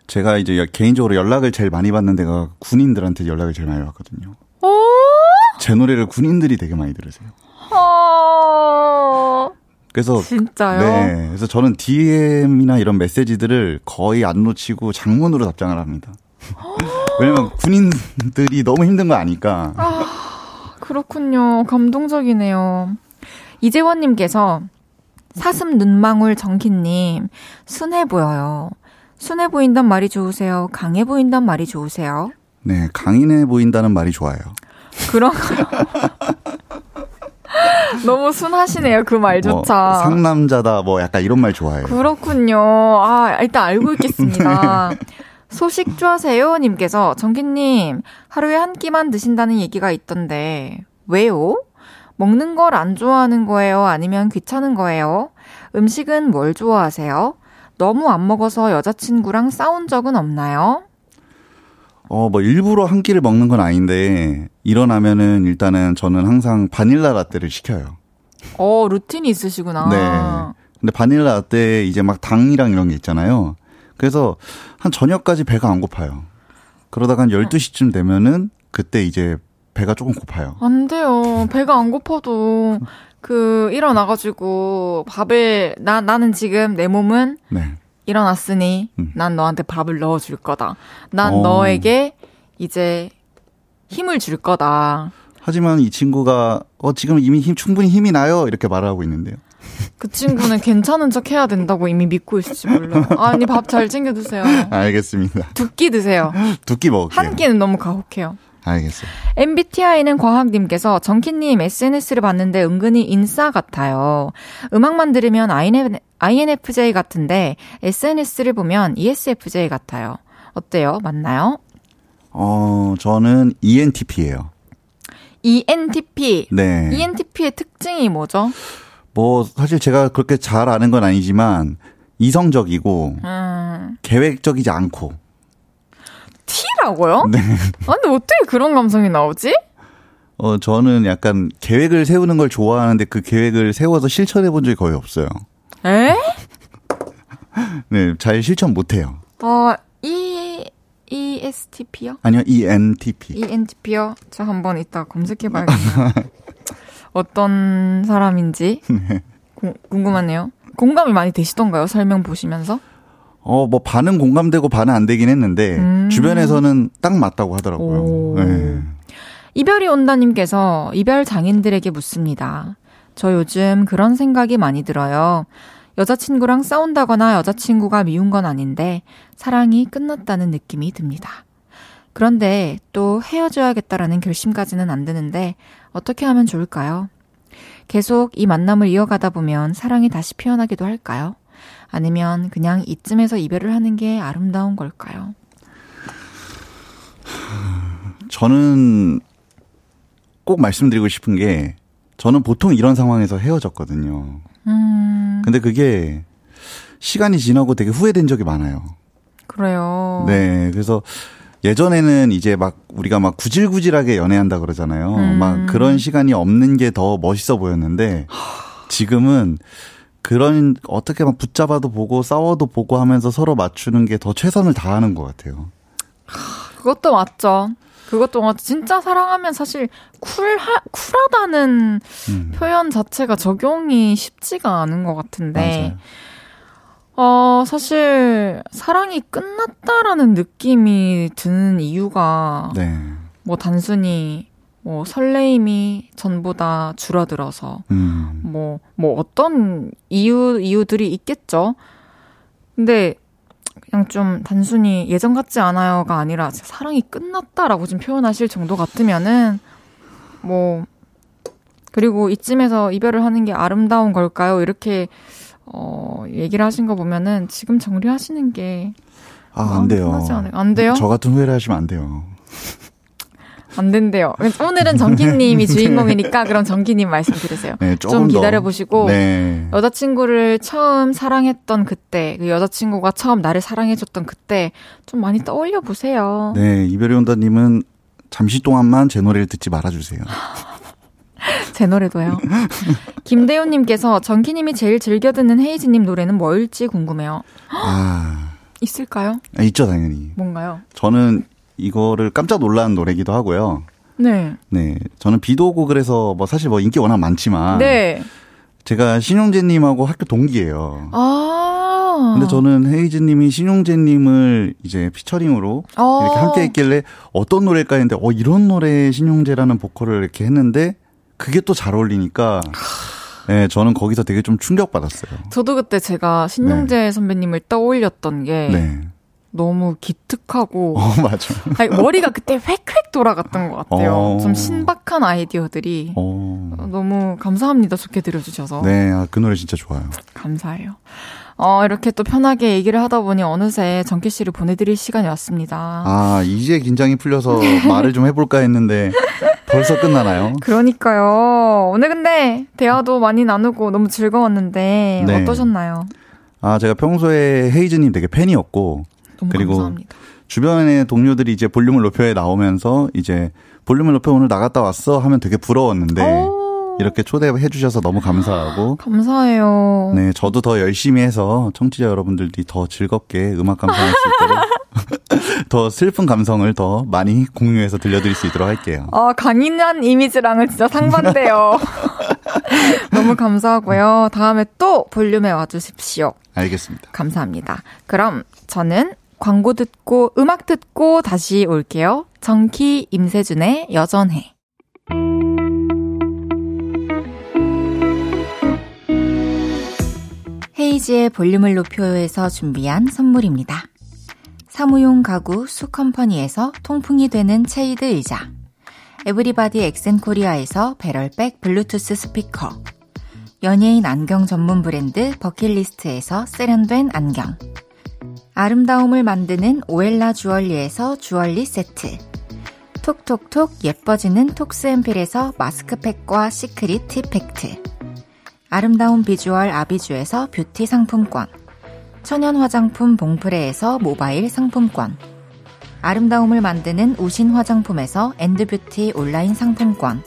제가 이제 개인적으로 연락을 제일 많이 받는 데가 군인들한테 연락을 제일 많이 받거든요. 오! 제 노래를 군인들이 되게 많이 들으세요. 어... 그래서 진짜요? 네. 그래서 저는 DM이나 이런 메시지들을 거의 안 놓치고 장문으로 답장을 합니다. 왜냐면 군인들이 너무 힘든 거 아니까. 그렇군요. 감동적이네요. 이재원님께서 사슴 눈망울 정키님 순해 보여요. 순해 보인단 말이 좋으세요? 강해 보인단 말이 좋으세요? 네, 강인해 보인다는 말이 좋아요. 그런가요? 너무 순하시네요, 그뭐 말조차. 상남자다 뭐 약간 이런 말 좋아해요. 그렇군요. 아, 일단 알고 있겠습니다. 소식 좋아하세요? 님께서 정기님 하루에 한 끼만 드신다는 얘기가 있던데 왜요? 먹는 걸 안 좋아하는 거예요? 아니면 귀찮은 거예요? 음식은 뭘 좋아하세요? 너무 안 먹어서 여자친구랑 싸운 적은 없나요? 어, 뭐 일부러 한 끼를 먹는 건 아닌데 일어나면은 일단은 저는 항상 바닐라 라떼를 시켜요. 어, 루틴이 있으시구나. 네. 근데 바닐라 라떼 이제 막 당이랑 이런 게 있잖아요. 그래서 한 저녁까지 배가 안 고파요. 그러다가 한 12시쯤 되면은 그때 이제 배가 조금 고파요. 안 돼요. 배가 안 고파도 그 일어나가지고 밥을 나 나는 지금 내 몸은 네. 일어났으니 음. 난 너한테 밥을 넣어줄 거다. 난 어. 너에게 이제 힘을 줄 거다. 하지만 이 친구가 어 지금 이미 힘 충분히 힘이 나요 이렇게 말을 하고 있는데요. 그 친구는 괜찮은 척 해야 된다고 이미 믿고 있을지 몰라. 아니 밥 잘 챙겨 드세요. 알겠습니다. 두 끼 드세요. 두 끼 먹을게요. 한 끼는 너무 가혹해요. 알겠어요. MBTI는 과학님께서 정키님 SNS를 봤는데 은근히 인싸 같아요. 음악만 들으면 INFJ 같은데 SNS를 보면 ESFJ 같아요. 어때요? 맞나요? 어 저는 ENTP예요. ENTP. 네. ENTP의 특징이 뭐죠? 뭐 사실 제가 그렇게 잘 아는 건 아니지만 이성적이고 음, 계획적이지 않고 T라고요? 네. 아, 근데 어떻게 그런 감성이 나오지? 어 저는 약간 계획을 세우는 걸 좋아하는데 그 계획을 세워서 실천해 본 적이 거의 없어요. 에? 네, 잘 실천 못 해요. 아, E, ESTP요? 아니요, ENTP. ENTP요? 저 한번 이따 검색해 봐야겠네요. 어떤 사람인지 네. 고- 궁금하네요. 공감이 많이 되시던가요? 설명 보시면서? 어, 뭐 반은 공감되고 반은 안 되긴 했는데 음. 주변에서는 딱 맞다고 하더라고요. 오. 네. 이별이 온다님께서 이별 장인들에게 묻습니다. 저 요즘 그런 생각이 많이 들어요. 여자친구랑 싸운다거나 여자친구가 미운 건 아닌데 사랑이 끝났다는 느낌이 듭니다. 그런데 또 헤어져야겠다라는 결심까지는 안 드는데 어떻게 하면 좋을까요? 계속 이 만남을 이어가다 보면 사랑이 다시 피어나기도 할까요? 아니면 그냥 이쯤에서 이별을 하는 게 아름다운 걸까요? 저는 꼭 말씀드리고 싶은 게 저는 보통 이런 상황에서 헤어졌거든요. 음, 근데 그게 시간이 지나고 되게 후회된 적이 많아요. 그래요. 네. 그래서 예전에는 이제 막 우리가 막 구질구질하게 연애한다 그러잖아요. 음. 막 그런 시간이 없는 게 더 멋있어 보였는데 지금은 그런 어떻게 막 붙잡아도 보고 싸워도 보고 하면서 서로 맞추는 게 더 최선을 다하는 것 같아요. 그것도 맞죠. 그것도 맞죠. 진짜 사랑하면 사실 쿨하, 쿨하다는 음. 표현 자체가 적용이 쉽지가 않은 것 같은데. 맞아요. 어, 사실 사랑이 끝났다라는 느낌이 드는 이유가 네. 뭐 단순히 뭐 설레임이 전보다 줄어들어서 음. 뭐, 뭐 어떤 이유, 이유들이 있겠죠. 근데 그냥 좀 단순히 예전 같지 않아요가 아니라 사랑이 끝났다라고 좀 표현하실 정도 같으면은 뭐, 그리고 이쯤에서 이별을 하는 게 아름다운 걸까요? 이렇게 어, 얘기를 하신 거 보면은 지금 정리하시는 게 아, 안 돼요. 안 돼요? 저 같은 후회를 하시면 안 돼요. 안 된대요. 오늘은 정기님이 주인공이니까 그럼 정기님 말씀 들으세요. 네, 좀 기다려 보시고 네. 여자친구를 처음 사랑했던 그때, 그 여자친구가 처음 나를 사랑해줬던 그때 좀 많이 떠올려 보세요. 네, 이별이 온다님은 잠시 동안만 제 노래를 듣지 말아주세요. 제 노래도요. 김대훈님께서 정기님이 제일 즐겨 듣는 헤이즈님 노래는 뭐일지 궁금해요. 아, 있을까요? 아, 있죠, 당연히. 뭔가요? 저는 이거를 깜짝 놀란 노래기도 하고요. 네. 네, 저는 비도 오고 그래서 뭐 사실 뭐 인기 워낙 많지만 네. 제가 신용재님하고 학교 동기예요. 아. 근데 저는 헤이즈님이 신용재님을 이제 피처링으로 어. 이렇게 함께 했길래 어떤 노래일까 했는데 어 이런 노래에 신용재라는 보컬을 이렇게 했는데 그게 또 잘 어울리니까 네, 저는 거기서 되게 좀 충격받았어요. 저도 그때 제가 신용재 선배님을 떠올렸던 게 네. 너무 기특하고 어, 맞아. 아니, 머리가 그때 획획 돌아갔던 것 같아요. 어. 좀 신박한 아이디어들이 어. 너무 감사합니다. 좋게 들어주셔서 네, 아, 그 노래 진짜 좋아요. 감사해요. 어, 이렇게 또 편하게 얘기를 하다 보니 어느새 정기 씨를 보내드릴 시간이 왔습니다. 아, 이제 긴장이 풀려서 말을 좀 해볼까 했는데 벌써 끝나나요? 그러니까요. 오늘 근데 대화도 많이 나누고 너무 즐거웠는데 네. 어떠셨나요? 아, 제가 평소에 헤이즈님 되게 팬이었고 그리고 감사합니다. 주변의 동료들이 이제 볼륨을 높여에 나오면서 이제 볼륨을 높여 오늘 나갔다 왔어 하면 되게 부러웠는데 오, 이렇게 초대해 주셔서 너무 감사하고 감사해요. 네 저도 더 열심히 해서 청취자 여러분들이 더 즐겁게 음악 감상할 수 있도록 더 슬픈 감성을 더 많이 공유해서 들려드릴 수 있도록 할게요. 아, 강인한 이미지랑은 진짜 상반돼요. 너무 감사하고요. 다음에 또 볼륨에 와주십시오. 알겠습니다. 감사합니다. 그럼 저는 광고 듣고 음악 듣고 다시 올게요. 정키 임세준의 여전해. 헤이즈의 볼륨을 높여요에서 준비한 선물입니다. 사무용 가구 수컴퍼니에서 통풍이 되는 체이드 의자 에브리바디 엑센코리아에서 배럴백 블루투스 스피커 연예인 안경 전문 브랜드 버킷리스트에서 세련된 안경 아름다움을 만드는 오엘라 주얼리에서 주얼리 세트. 톡톡톡 예뻐지는 톡스앰필에서 마스크팩과 시크릿 팁팩트. 아름다운 비주얼 아비주에서 뷰티 상품권. 천연 화장품 봉프레에서 모바일 상품권. 아름다움을 만드는 우신 화장품에서 엔드뷰티 온라인 상품권.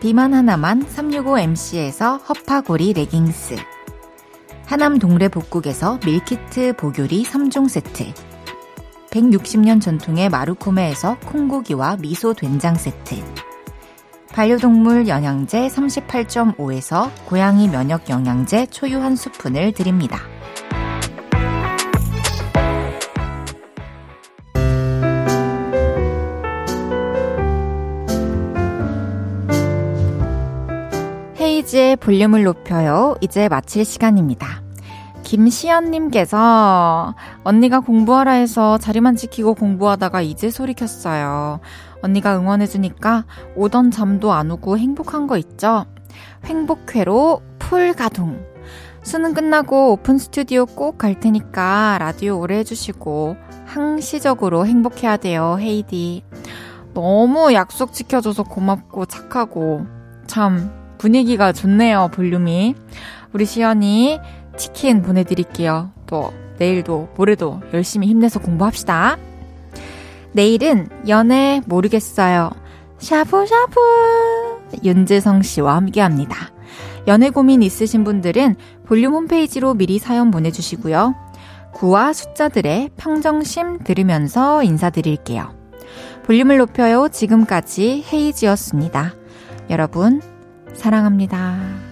비만 하나만 365MC에서 허파고리 레깅스 하남 동래 복국에서 밀키트 보교리 3종 세트 160년 전통의 마루코메에서 콩고기와 미소 된장 세트 반려동물 영양제 38.5에서 고양이 면역 영양제 초유 한 스푼을 드립니다. 헤이즈의 볼륨을 높여요. 이제 마칠 시간입니다. 김시연님께서 언니가 공부하라 해서 자리만 지키고 공부하다가 이제 소리 켰어요. 언니가 응원해주니까 오던 잠도 안 오고 행복한 거 있죠? 행복회로 풀 가동. 수능 끝나고 오픈 스튜디오 꼭 갈 테니까 라디오 오래 해주시고 항시적으로 행복해야 돼요, 헤이디. 너무 약속 지켜줘서 고맙고 착하고 참 분위기가 좋네요, 볼륨이. 우리 시연이 치킨 보내드릴게요. 또 내일도 모레도 열심히 힘내서 공부합시다. 내일은 연애 모르겠어요. 샤브샤브 윤재성 씨와 함께합니다. 연애 고민 있으신 분들은 볼륨 홈페이지로 미리 사연 보내주시고요. 구와 숫자들의 평정심 들으면서 인사드릴게요. 볼륨을 높여요. 지금까지 헤이지였습니다. 여러분, 사랑합니다.